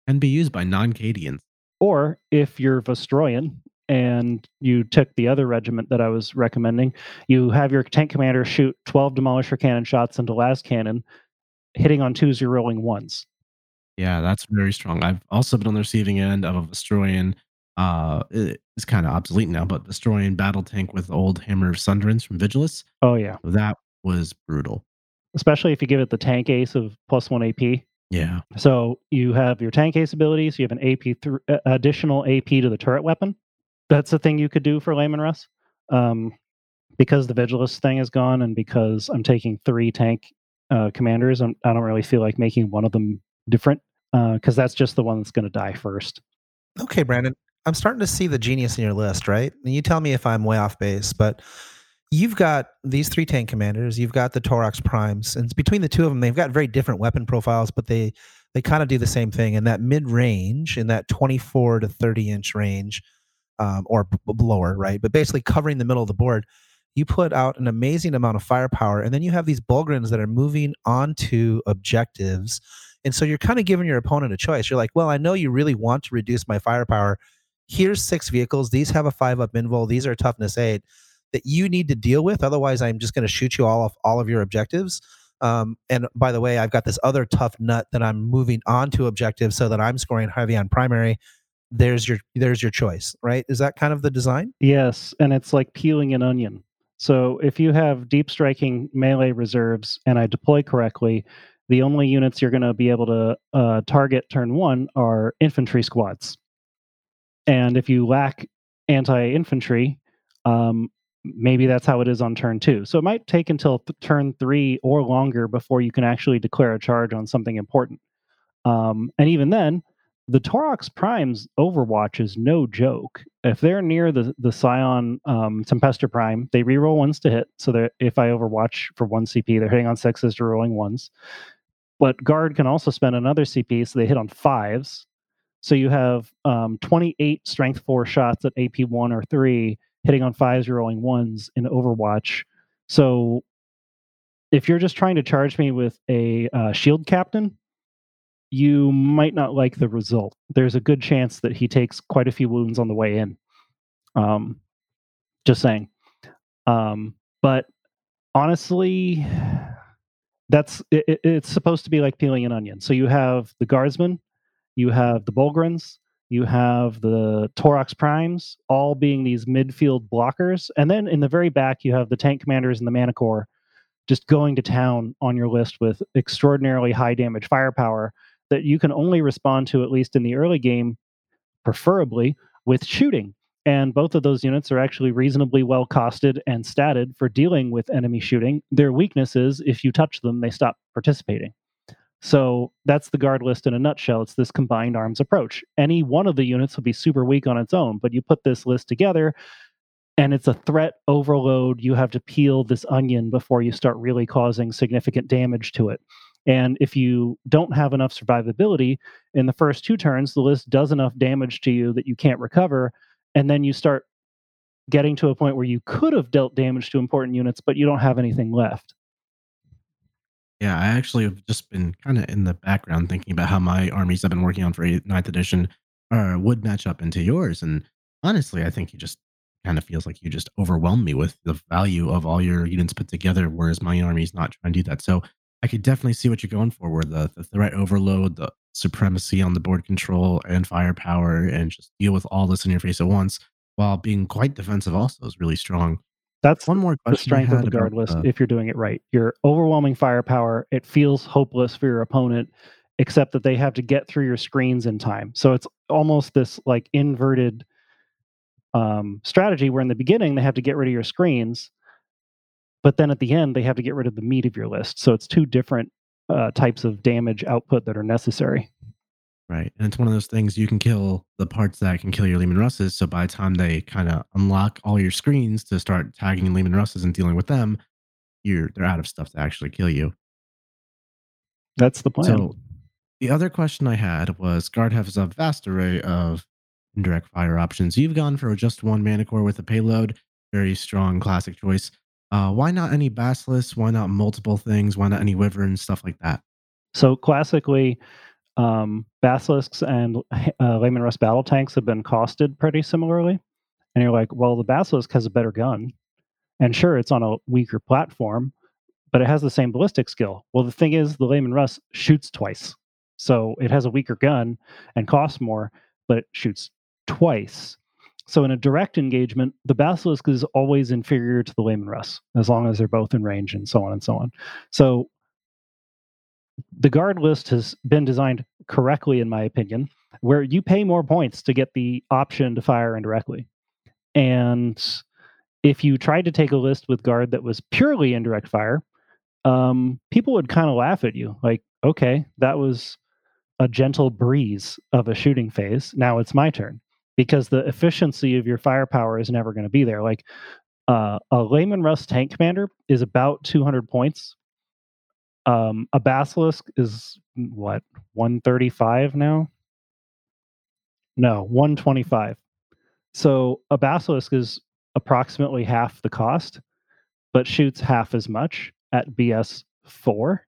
Can be used by non-Cadians. Or if you're Vostroyan and you took the other regiment that I was recommending, you have your tank commander shoot 12 demolisher cannon shots into las cannon, hitting on twos, you're rolling ones. Yeah, that's very strong. I've also been on the receiving end of a Vostroyan. Uh, it's kind of obsolete now, but Vostroyan battle tank with old Hammer of Sunderance from Vigilus. Oh yeah. That was brutal. Especially if you give it the tank ace of plus one AP. Yeah, So you have your tank ace abilities, you have an AP th- uh, additional AP to the turret weapon. That's the thing you could do for Leman Russ. Um, because the Vigilus thing is gone, and because I'm taking three tank uh, commanders, I'm, I don't really feel like making one of them different because that's just the one that's going to die first. Okay, Brandon. I'm starting to see the genius in your list, right? And you tell me if I'm way off base, but you've got these three tank commanders, you've got the Taurox Primes, and between the two of them, they've got very different weapon profiles, but they they kind of do the same thing in that mid range, in that 24 to 30 inch range, um, or lower, right? But basically covering the middle of the board. You put out an amazing amount of firepower, and then you have these Bullgryns that are moving onto objectives. And so you're kind of giving your opponent a choice. You're like, well, I know you really want to reduce my firepower. Here's six vehicles. These have a five up invul. These are toughness eight that you need to deal with. Otherwise, I'm just going to shoot you all off all of your objectives. Um, and by the way, I've got this other tough nut that I'm moving on to objectives so that I'm scoring heavy on primary. There's your there's your choice, right? Is that kind of the design? Yes, and it's like peeling an onion. So if you have deep striking melee reserves and I deploy correctly, the only units you're going to be able to uh, target turn one are infantry squads. And if you lack anti infantry, um, maybe that's how it is on turn two. So it might take until th- turn three or longer before you can actually declare a charge on something important. Um, and even then, the Taurox Prime's Overwatch is no joke. If they're near the the Scion um, Prime, they reroll ones to hit. So if I Overwatch for one CP, they're hitting on sixes to rolling ones. But Guard can also spend another CP, so they hit on fives. So you have um, 28 Strength 4 shots at AP 1 or 3, hitting on fives, rolling ones in Overwatch. So if you're just trying to charge me with a uh, shield captain, you might not like the result. There's a good chance that he takes quite a few wounds on the way in. Um, just saying. Um, but honestly, that's it- it's supposed to be like peeling an onion. So you have the guardsmen, you have the Bullgryns, you have the Taurox Primes, all being these midfield blockers. And then in the very back, you have the tank commanders and the Manticore just going to town on your list with extraordinarily high damage firepower that you can only respond to, at least in the early game, preferably with shooting. And both of those units are actually reasonably well costed and statted for dealing with enemy shooting. Their weakness is if you touch them, they stop participating. So that's the guard list in a nutshell. It's this combined arms approach. Any one of the units will be super weak on its own, but you put this list together and it's a threat overload. You have to peel this onion before you start really causing significant damage to it. And if you don't have enough survivability in the first two turns, the list does enough damage to you that you can't recover. And then you start getting to a point where you could have dealt damage to important units, but you don't have anything left. Yeah, I actually have just been kind of in the background thinking about how my armies I've been working on for eighth, ninth edition uh, would match up into yours. And honestly, I think you just kind of feels like you just overwhelm me with the value of all your units put together, whereas my army's not trying to do that. So I could definitely see what you're going for, where the, the threat overload, the supremacy on the board control and firepower, and just deal with all this in your face at once while being quite defensive also is really strong. That's one more. The strength of the guard list, uh, if you're doing it right, your overwhelming firepower. It feels hopeless for your opponent, except that they have to get through your screens in time. So it's almost this like inverted um, strategy where in the beginning they have to get rid of your screens, but then at the end they have to get rid of the meat of your list. So it's two different uh, types of damage output that are necessary. Right. And it's one of those things you can kill the parts that can kill your Leman Russes. So by the time they kind of unlock all your screens to start tagging Leman Russes and dealing with them, you're they're out of stuff to actually kill you. That's the plan. So the other question I had was Guard has a vast array of indirect fire options. You've gone for just one Manticore with a payload. Very strong classic choice. Uh, why not any Basilisk? Why not multiple things? Why not any Wyvern, stuff like that? So classically, um, basilisks and uh, Leman Russ battle tanks have been costed pretty similarly. And you're like, well, the basilisk has a better gun. And sure, it's on a weaker platform, but it has the same ballistic skill. Well, the thing is, the Leman Russ shoots twice. So it has a weaker gun and costs more, but it shoots twice. So in a direct engagement, the basilisk is always inferior to the Leman Russ, as long as they're both in range and so on and so on. So the guard list has been designed correctly, in my opinion, where you pay more points to get the option to fire indirectly. And if you tried to take a list with guard that was purely indirect fire, um, people would kind of laugh at you, like, okay, that was a gentle breeze of a shooting phase. Now it's my turn because the efficiency of your firepower is never going to be there. Like uh, a Leman Russ tank commander is about 200 points. Um, a Basilisk is what 135 now. No, 125. So a Basilisk is approximately half the cost, but shoots half as much at BS four.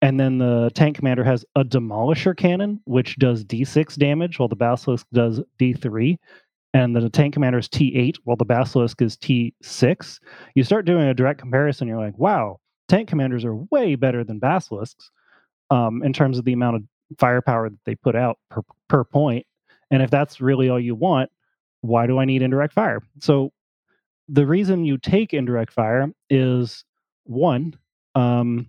And then the tank commander has a demolisher cannon, which does D6 damage, while the basilisk does D3. And the tank commander is T8, while the basilisk is T6. You start doing a direct comparison, you're like, wow, tank commanders are way better than basilisks um, in terms of the amount of firepower that they put out per, per point. And if that's really all you want, why do I need indirect fire? So the reason you take indirect fire is one, um,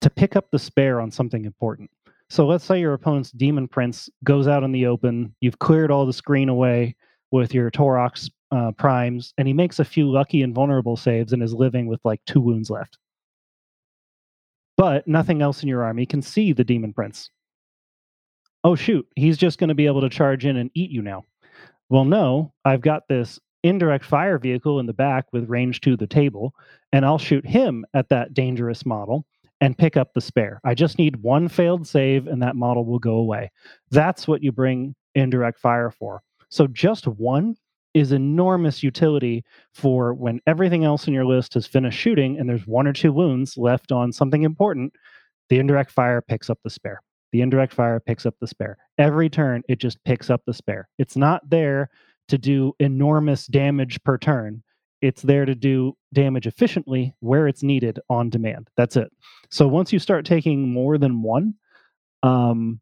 to pick up the spare on something important. So let's say your opponent's Demon Prince goes out in the open, you've cleared all the screen away with your Taurox uh, primes, and he makes a few lucky and vulnerable saves and is living with like two wounds left. But nothing else in your army can see the Demon Prince. Oh, shoot, he's just going to be able to charge in and eat you now. Well, no, I've got this indirect fire vehicle in the back with range to the table, and I'll shoot him at that dangerous model and pick up the spare. I just need one failed save and that model will go away. That's what you bring indirect fire for. So just one is enormous utility for when everything else in your list has finished shooting and there's one or two wounds left on something important, the indirect fire picks up the spare. The indirect fire picks up the spare. Every turn, it just picks up the spare. It's not there to do enormous damage per turn. It's there to do damage efficiently where it's needed on demand. That's it. So once you start taking more than one, um,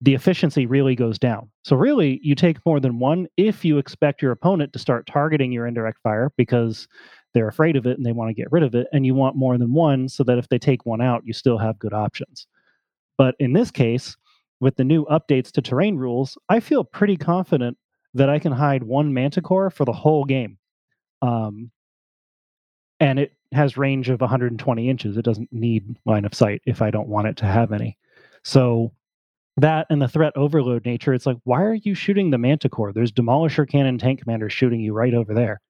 the efficiency really goes down. So really, you take more than one if you expect your opponent to start targeting your indirect fire because they're afraid of it and they want to get rid of it, and you want more than one so that if they take one out, you still have good options. But in this case, with the new updates to terrain rules, I feel pretty confident that I can hide one Manticore for the whole game. Um, and it has range of 120 inches. It doesn't need line of sight if I don't want it to have any. So that and the threat overload nature, it's like, why are you shooting the Manticore? There's Demolisher Cannon tank commanders shooting you right over there.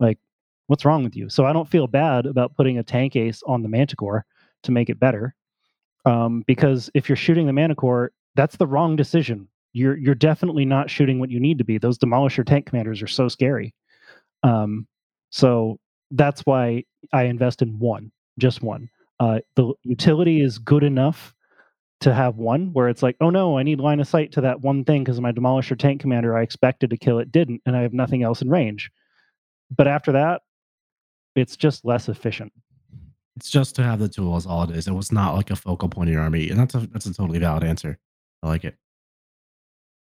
Like, what's wrong with you? So I don't feel bad about putting a tank ace on the Manticore to make it better. Um, because if you're shooting the Manticore, that's the wrong decision. You're you're definitely not shooting what you need to be. Those Demolisher tank commanders are so scary. Um, so that's why I invest in one, just one. Uh, the utility is good enough to have one where it's like, oh no, I need line of sight to that one thing because my demolisher tank commander I expected to kill it didn't, and I have nothing else in range. But after that, it's just less efficient. It's just to have the tool is all it is. It was not like a focal point in your army, and that's a that's a totally valid answer. I like it.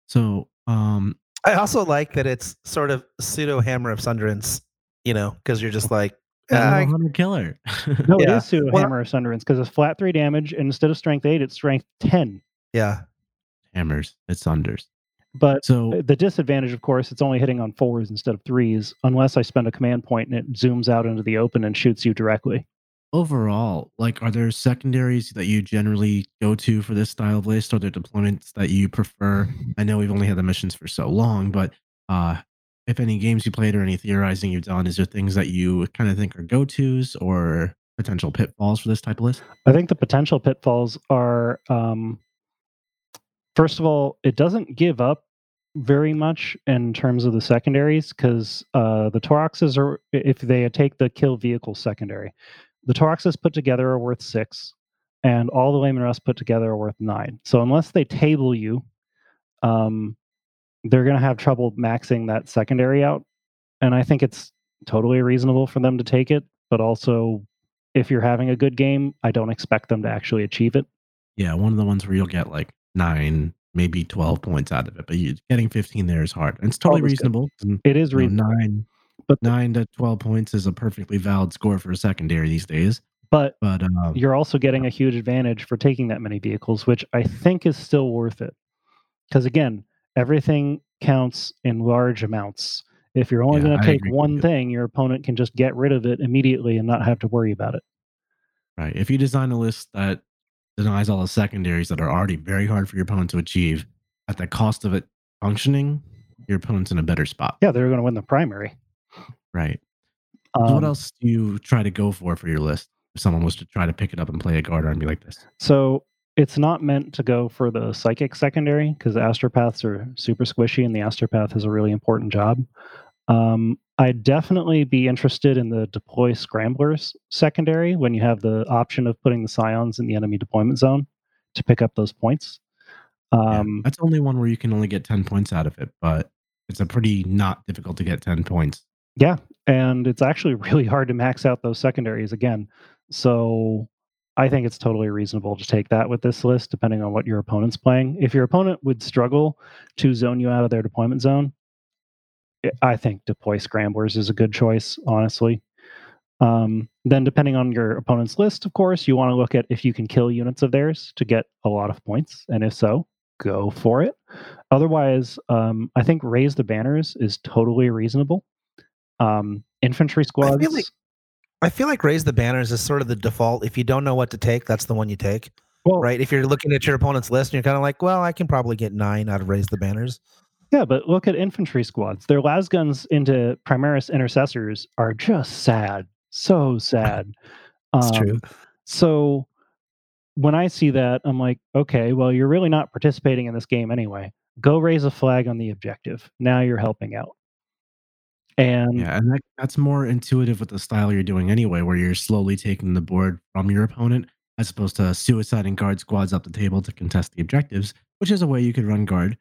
So, um, I also like that it's sort of pseudo hammer of sunderance, you know, because you're just like, uh, hunter killer. <laughs> No, Yeah. it is pseudo Well- hammer of sunderance because it's flat three damage, and instead of strength eight, it's strength ten. yeah, Hammers, it's unders. But So, the disadvantage, of course, it's only hitting on fours instead of threes, unless I spend a command point and it zooms out into the open and shoots you directly. overall, like, are there secondaries that you generally go to for this style of list? Are there deployments that you prefer? I know we've only had the missions for so long, but uh, if any games you played or any theorizing you've done, is there things that you kind of think are go tos or potential pitfalls for this type of list? I think the potential pitfalls are um, first of all, it doesn't give up very much in terms of the secondaries because uh, the Tauroxes are, if they take the kill vehicle secondary, the Tauroxes put together are worth six, and all the Leman Russ put together are worth nine. So unless they table you, um, they're going to have trouble maxing that secondary out. And I think it's totally reasonable for them to take it, but also if you're having a good game, I don't expect them to actually achieve it. Yeah, one of the ones where you'll get like nine, maybe 12 points out of it, but you, getting 15 there is hard. And it's totally Always reasonable. and, It is you know, reasonable, nine, but nine to 12 points is a perfectly valid score for a secondary these days. but But um, you're also getting a huge advantage for taking that many vehicles, which I think is still worth it. Because again, everything counts in large amounts. If you're only Yeah, going to take one thing, your opponent can just get rid of it immediately and not have to worry about it. Right. If you design a list that denies all the secondaries that are already very hard for your opponent to achieve at the cost of it functioning, your opponent's in a better spot. Yeah, they're going to win the primary. Right. So Um, what else do you try to go for for your list? If someone was to try to pick it up and play a guard army like this, So it's not meant to go for the psychic secondary because astropaths are super squishy and the astropath has a really important job. Um, I'd definitely be interested in the deploy scramblers secondary when you have the option of putting the scions in the enemy deployment zone to pick up those points. Yeah, Um, that's only one where you can only get ten points out of it, but it's a pretty not difficult to get ten points. Yeah, and it's actually <laughs> really hard to max out those secondaries again. So I think it's totally reasonable to take that with this list, depending on what your opponent's playing. If your opponent would struggle to zone you out of their deployment zone, I- I think deploy scramblers is a good choice, honestly. Um, then, depending on your opponent's list, of course, you want to look at if you can kill units of theirs to get a lot of points, and if so, go for it. Otherwise, um, I think raise the banners is totally reasonable. Um, infantry squads, like- I feel like raise the banners is sort of the default. If you don't know what to take, that's the one you take, well, right? If you're looking at your opponent's list and you're kind of like, well, I can probably get nine out of raise the banners. Yeah, but look at infantry squads. Their las guns into Primaris intercessors are just sad. So sad. <laughs> It's true. Um, So when I see that, I'm like, okay, well, you're really not participating in this game anyway. Go raise a flag on the objective. Now you're helping out. And Yeah, and that, that's more intuitive with the style you're doing anyway, where you're slowly taking the board from your opponent, as opposed to suiciding guard squads up the table to contest the objectives, which is a way you could run guard.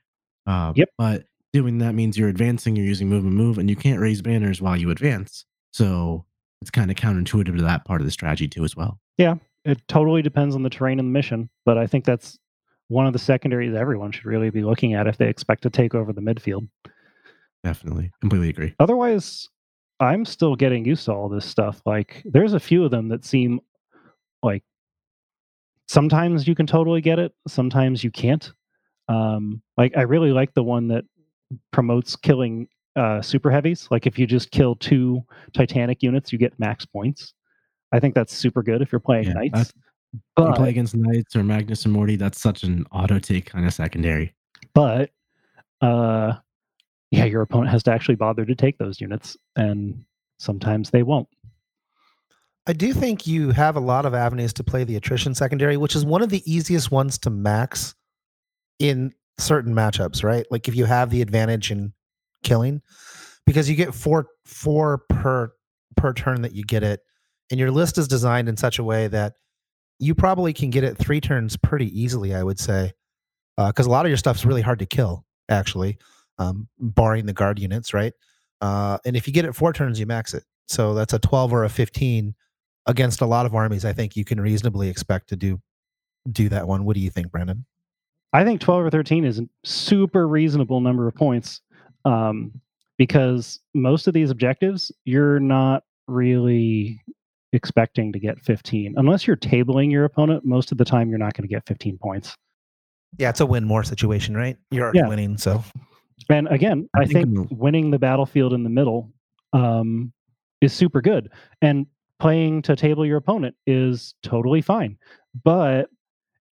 Uh, Yep. But doing that means you're advancing, you're using move and move, and you can't raise banners while you advance. So it's kind of counterintuitive to that part of the strategy too, as well. Yeah, it totally depends on the terrain and the mission, but I think that's one of the secondaries everyone should really be looking at if they expect to take over the midfield. Definitely. Completely agree. Otherwise, I'm still getting used to all this stuff. Like, there's a few of them that seem like sometimes you can totally get it, sometimes you can't. Um, like, I really like the one that promotes killing uh, super heavies. Like, if you just kill two Titanic units, you get max points. I think that's super good if you're playing Yeah, knights. When you play against Knights or Magnus and Morty, that's such an auto take kind of secondary. but, uh, yeah, your opponent has to actually bother to take those units, and sometimes they won't. I do think you have a lot of avenues to play the attrition secondary, which is one of the easiest ones to max in certain matchups, right? Like if you have the advantage in killing, because you get four four per per turn that you get it, and your list is designed in such a way that you probably can get it three turns pretty easily. I would say, uh, because a lot of your stuff's really hard to kill, actually, um, barring the guard units, right? Uh, and if you get it four turns, you max it. So that's a twelve or a fifteen against a lot of armies, I think you can reasonably expect to do do that one. What do you think, Brandon? I think 12 or 13 is a super reasonable number of points um, because most of these objectives, you're not really expecting to get 15. Unless you're tabling your opponent, most of the time you're not going to get 15 points. Yeah, it's a win more situation, right? You're already Yeah. winning, so And again, I I, think think, winning the battlefield in the middle um, is super good. And playing to table your opponent is totally fine. But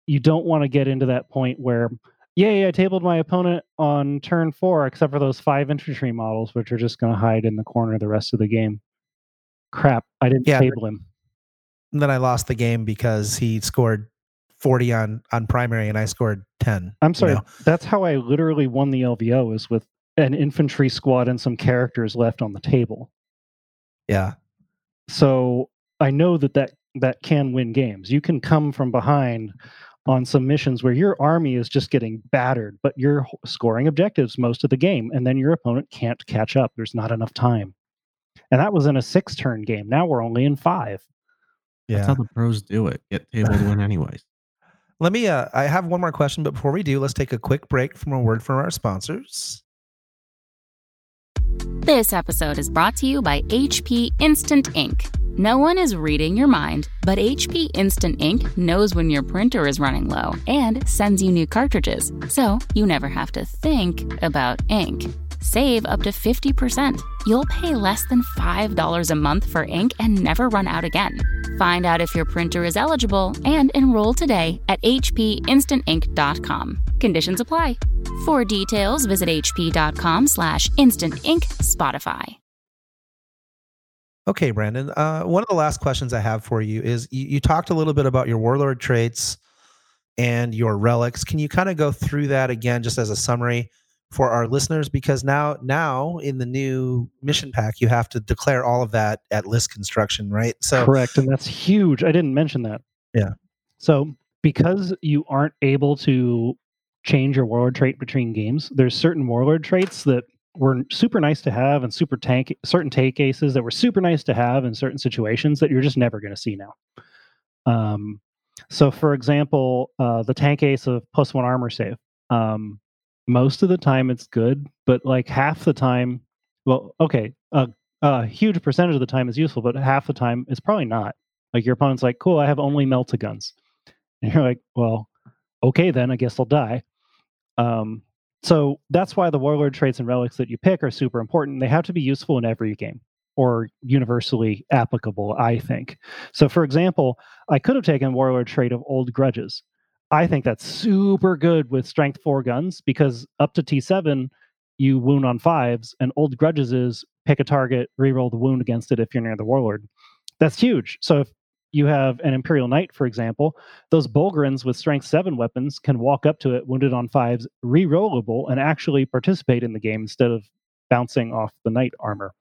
you don't want to get into that point where, yay, I tabled my opponent on turn four, except for those five infantry models, which are just going to hide in the corner the rest of the game. Crap, I didn't Yeah, table him. And then I lost the game because he scored 40 on on primary and I scored 10. I'm you sorry. know? That's how I literally won the LVO is with an infantry squad and some characters left on the table. Yeah. so I know that that that can win games. You can come from behind on some missions where your army is just getting battered, but you're scoring objectives most of the game, and then your opponent can't catch up. There's not enough time, and that was in a six-turn game. Now we're only in five. That's Yeah. how the pros do it. Get table to win <laughs> anyways. Let me uh I have one more question, but before we do, let's take a quick break from a word from our sponsors. This episode is brought to you by HP Instant Ink. No one is reading your mind, but HP Instant Ink knows when your printer is running low and sends you new cartridges, so you never have to think about ink. Save up to 50%. You'll pay less than $5 a month for ink and never run out again. Find out if your printer is eligible and enroll today at hpinstantink.com. Conditions apply. For details, visit hp.com slash instantink Spotify. Okay, Brandon. Uh, one of the last questions I have for you is you, you talked a little bit about your warlord traits and your relics. Can you kind of go through that again, just as a summary for our listeners? Because now, now in the new mission pack, you have to declare all of that at list construction, right? So, Correct, and that's huge. I didn't mention that. Yeah. So because you aren't able to change your warlord trait between games, there's certain warlord traits that were super nice to have and super tank certain take cases that were super nice to have in certain situations that you're just never going to see now. Um, so for example, uh, the tank ace of plus one armor save. Um, most of the time it's good, but like half the time, well, okay, a, a huge percentage of the time is useful, but half the time it's probably not. Like your opponent's like, cool, I have only melta guns. <laughs> And you're like, well, okay, then I guess I'll die. Um, so that's why the warlord traits and relics that you pick are super important. They have to be useful in every game or universally applicable, I think. So, for example, I could have taken warlord trait of old grudges. I think that's super good with strength four guns because up to T7, you wound on fives, and old grudges is pick a target, reroll the wound against it if you're near the warlord. That's huge. So if you have an Imperial Knight, for example, those Bullgryns with strength seven weapons can walk up to it, wounded on fives, rerollable, and actually participate in the game instead of bouncing off the knight armor.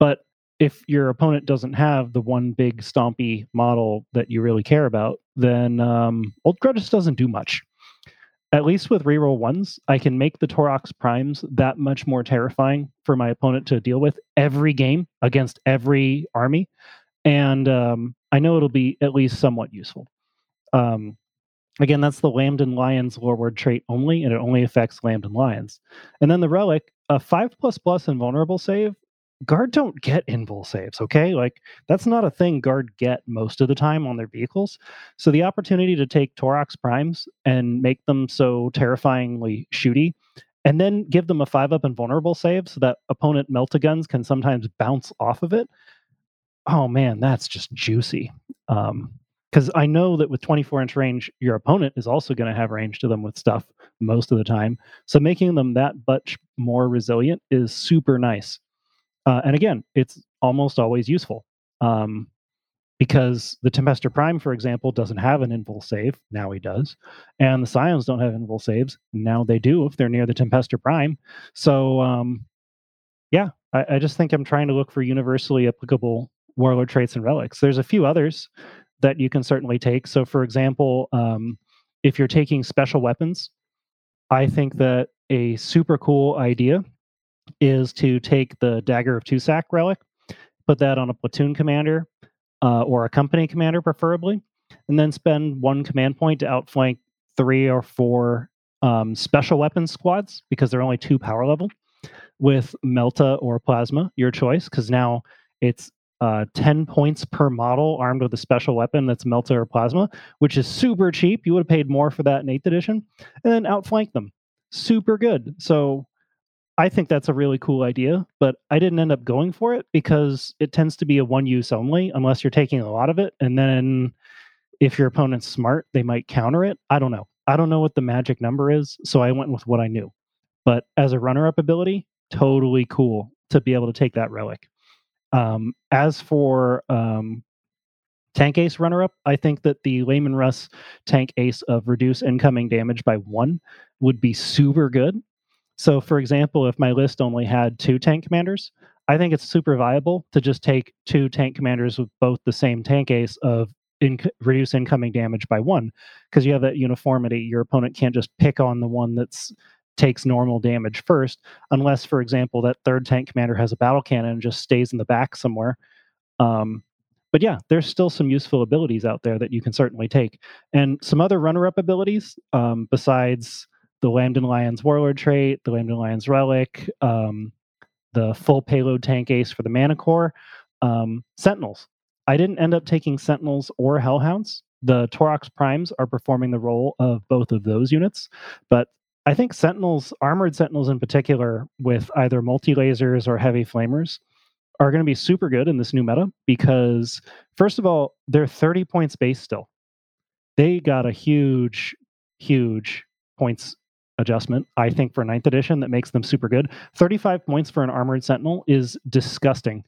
But if your opponent doesn't have the one big stompy model that you really care about, then um, Old Grudges doesn't do much. At least with reroll ones, I can make the Taurox primes that much more terrifying for my opponent to deal with every game against every army and um, I know it'll be at least somewhat useful. Um, again, that's the Lambdan Lions Loreward trait only, and it only affects Lambdan Lions. And then the relic, a five plus plus invulnerable save. Guard don't get invul saves, okay? Like that's not a thing guard get most of the time on their vehicles. So the opportunity to take Taurox primes and make them so terrifyingly shooty and then give them a five up invulnerable save so that opponent meltaguns can sometimes bounce off of it. Oh man, that's just juicy. Um, because I know that with 24 inch range, your opponent is also going to have range to them with stuff most of the time. So making them that much more resilient is super nice. Uh, and again, it's almost always useful um, because the Tempestor Prime, for example, doesn't have an invul save. Now he does. And the Scions don't have invul saves. Now they do if they're near the Tempestor Prime. So, um, yeah, I, I just think I'm trying to look for universally applicable warlord traits and relics. There's a few others that you can certainly take. So, for example, um, if you're taking special weapons, I think that a super cool idea is to take the Dagger of Tu'Sakh relic, put that on a platoon commander uh, or a company commander, preferably, and then spend one command point to outflank three or four um, special weapons squads because they're only two power level with Melta or Plasma, your choice, because now it's uh, 10 points per model armed with a special weapon that's Melta or Plasma, which is super cheap. You would have paid more for that in 8th edition, and then outflank them. Super good. So I think that's a really cool idea, but I didn't end up going for it because it tends to be a one use only unless you're taking a lot of it. And then if your opponent's smart, they might counter it. I don't know. I don't know what the magic number is. So I went with what I knew. But as a runner up ability, totally cool to be able to take that relic. Um, as for um, tank ace runner up, I think that the Leman Russ tank ace of reduce incoming damage by one would be super good. So, for example, if my list only had two tank commanders, I think it's super viable to just take two tank commanders with both the same tank ace of in, reduce incoming damage by one because you have that uniformity. Your opponent can't just pick on the one that's takes normal damage first, unless, for example, that third tank commander has a battle cannon and just stays in the back somewhere. Um, but yeah, there's still some useful abilities out there that you can certainly take, and some other runner-up abilities um, besides the Lambdan Lions Warlord trait, the Lambdan Lions Relic, um, the full payload tank ace for the Manticore, um, Sentinels. I didn't end up taking Sentinels or Hellhounds. The Taurox Primes are performing the role of both of those units, but I think Sentinels, armored Sentinels in particular, with either multi lasers or heavy flamers, are going to be super good in this new meta because, first of all, they're 30 points base still. They got a huge, huge points adjustment, I think, for ninth edition that makes them super good. 35 points for an armored Sentinel is disgusting.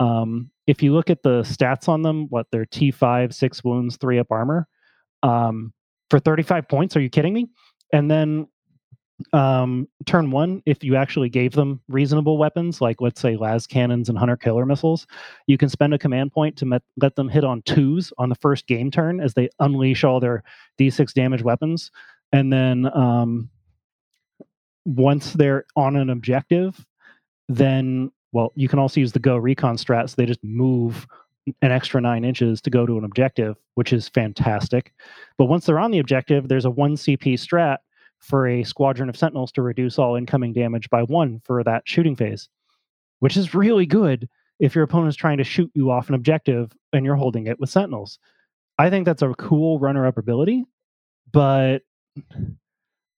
Um, if you look at the stats on them, what they're T5, six wounds, three up armor. Um, for 35 points, are you kidding me? And then um, turn one, if you actually gave them reasonable weapons, like let's say las cannons and hunter killer missiles, you can spend a command point to met, let them hit on twos on the first game turn as they unleash all their d6 damage weapons. And then um, once they're on an objective, then, well, you can also use the go recon strat. So they just move an extra nine inches to go to an objective, which is fantastic. But once they're on the objective, there's a one CP strat for a squadron of sentinels to reduce all incoming damage by one for that shooting phase, which is really good if your opponent is trying to shoot you off an objective and you're holding it with sentinels. I think that's a cool runner up ability, but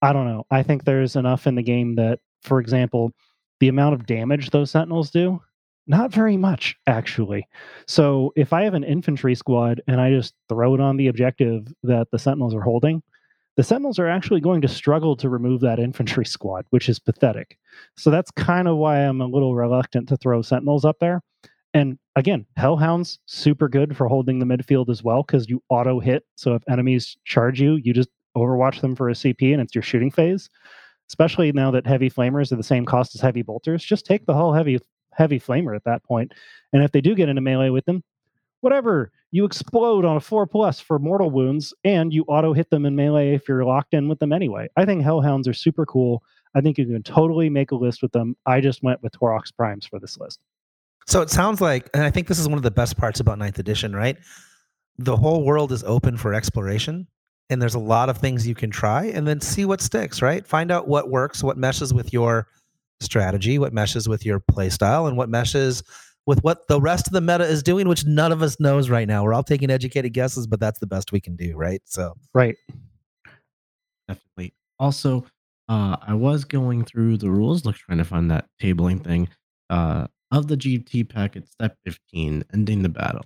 I don't know. I think there's enough in the game that, for example, the amount of damage those sentinels do, not very much, actually. So if I have an infantry squad and I just throw it on the objective that the sentinels are holding, the Sentinels are actually going to struggle to remove that infantry <laughs> squad, which is pathetic. So that's kind of why I'm a little reluctant to throw Sentinels up there. And again, Hellhounds super good for holding the midfield as well because you auto hit. So if enemies charge you, you just overwatch them for a CP and it's your shooting phase. Especially now that heavy flamers are the same cost as heavy bolters, just take the whole heavy heavy flamer at that point. And if they do get into melee with them, whatever. You explode on a four plus for mortal wounds, and you auto hit them in melee if you're locked in with them anyway. I think Hellhounds are super cool. I think you can totally make a list with them. I just went with Taurox Primes for this list. So it sounds like, and I think this is one of the best parts about Ninth Edition, right? The whole world is open for exploration, and there's a lot of things you can try and then see what sticks, right? Find out what works, what meshes with your strategy, what meshes with your play style, and what meshes with what the rest of the meta is doing, which none of us knows right now. We're all taking educated guesses, but that's the best we can do, right? So, Right. Definitely. Also, uh, I was going through the rules, look trying to find that tabling thing. Uh, of the GT packet, step 15, ending the battle.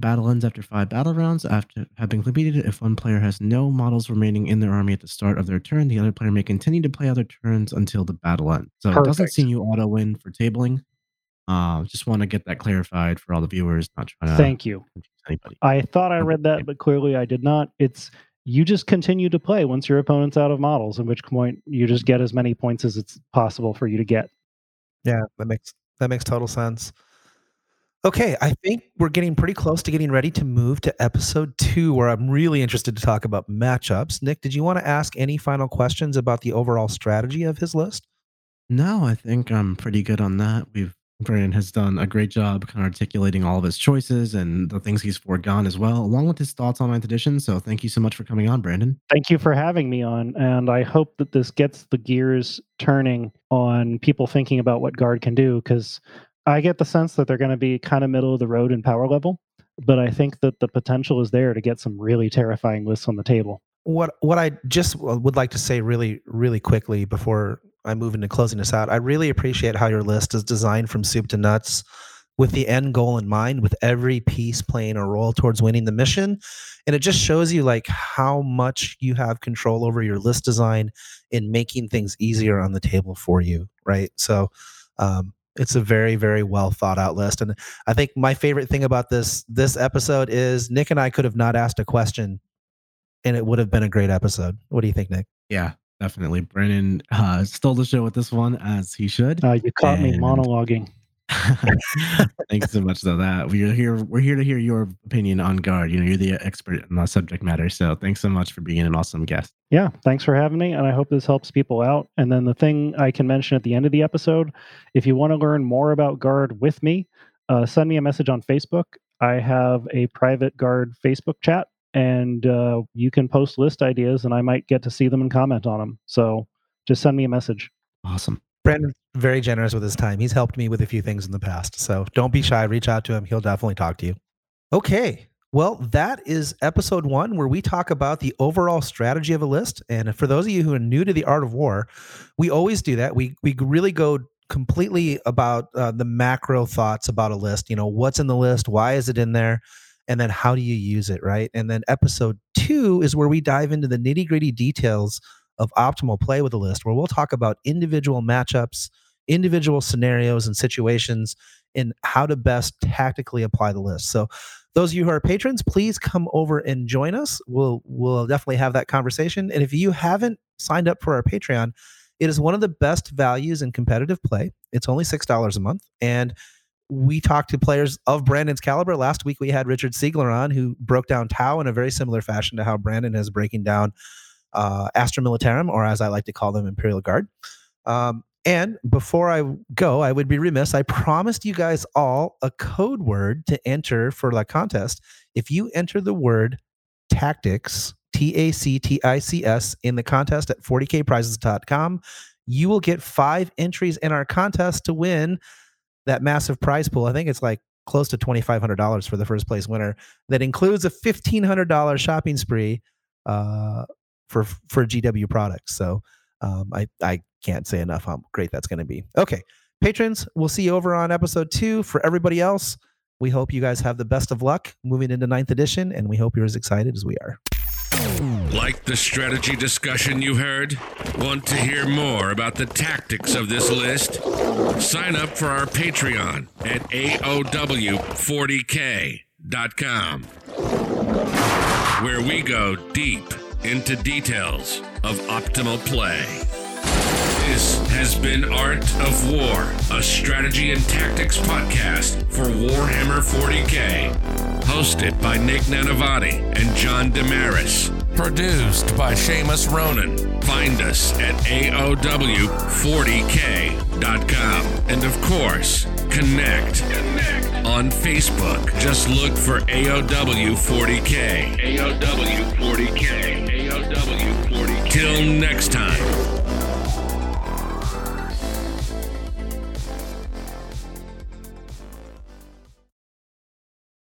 The battle ends after five battle rounds. After have been completed, if one player has no models remaining in their army at the start of their turn, the other player may continue to play other turns until the battle ends. So it doesn't Perfect. seem you auto win for tabling. Uh, just want to get that clarified for all the viewers, not trying to Thank you. anybody. I thought I read that, but clearly I did not. It's you just continue to play once your opponent's out of models, at which point you just get as many points as it's possible for you to get. yeah, that makes that makes total sense. Okay, I think we're getting pretty close to getting ready to move to episode two, where I'm really interested to talk about matchups. Nick, did you want to ask any final questions about the overall strategy of his list? No, I think I'm pretty good on that. We've Brandon has done a great job kind of articulating all of his choices and the things he's foregone as well, along with his thoughts on ninth edition. So thank you so much for coming on, Brandon. Thank you for having me on, and I hope that this gets the gears turning on people thinking about what guard can do because I get the sense that they're going to be kind of middle of the road in power level, but I think that the potential is there to get some really terrifying lists on the table. What what I just would like to say really really quickly before I move into closing this out, I really appreciate how your list is designed from soup to nuts with the end goal in mind, with every piece playing a role towards winning the mission. And it just shows you like how much you have control over your list design in making things easier on the table for you, right? So um it's a very very well thought out list and i think my favorite thing about this this episode is nick and i could have not asked a question and it would have been a great episode. What do you think, Nick? Yeah, definitely. brennan uh, stole the show with this one as he should. Uh, you caught me monologuing. <laughs> Thanks so much for that. We're here. We're here to hear your opinion on guard. You know, you're the expert in the subject matter. So thanks so much for being an awesome guest. Yeah, thanks for having me, and I hope this helps people out. And then the thing I can mention at the end of the episode, if you want to learn more about Guard with me, uh, send me a message on Facebook. I have a private Guard Facebook chat, and uh, you can post list ideas, and I might get to see them and comment on them. So just send me a message. Awesome. Brandon's very generous with his time. He's helped me with a few things in the past. So don't be shy. Reach out to him. He'll definitely talk to you. Okay. Well, that is episode one where we talk about the overall strategy of a list. And for those of you who are new to the art of war, we always do that. We we really go completely about uh, the macro thoughts about a list. You know, what's in the list? Why is it in there? And then how do you use it? Right. And then episode two is where we dive into the nitty gritty details of optimal play with a list, where we'll talk about individual matchups, individual scenarios and situations, and how to best tactically apply the list. So, those of you who are patrons, please come over and join us. We'll we'll definitely have that conversation. And if you haven't signed up for our Patreon, it is one of the best values in competitive play. It's only six dollars a month, and we talked to players of Brandon's caliber. Last week we had Richard Siegler on, who broke down Tau in a very similar fashion to how Brandon is breaking down uh, Astra Militarum, or as I like to call them, Imperial Guard. Um, and before I go, I would be remiss. I promised you guys all a code word to enter for the contest. If you enter the word tactics, T A C T I C S, in the contest at 40kprizes.com, you will get five entries in our contest to win that massive prize pool. I think it's like close to $2,500 for the first place winner. That includes a $1,500 shopping spree uh, for for GW products. So um, I I can't say enough how great that's going to be. Okay, patrons, we'll see you over on episode two. For everybody else, we hope you guys have the best of luck moving into ninth edition, and we hope you're as excited as we are. Like the strategy discussion you heard? Want to hear more about the tactics of this list? Sign up for our Patreon at AOW40k.com, where we go deep into details of optimal play. This has been Art of War, a strategy and tactics podcast for Warhammer 40k. Hosted by Nick Nanavati and John Damaris. Produced by Seamus Ronan. Find us at AOW40k.com. And of course, Connect. On Facebook, just look for AOW 40K. AOW 40K. AOW 40K. Till next time.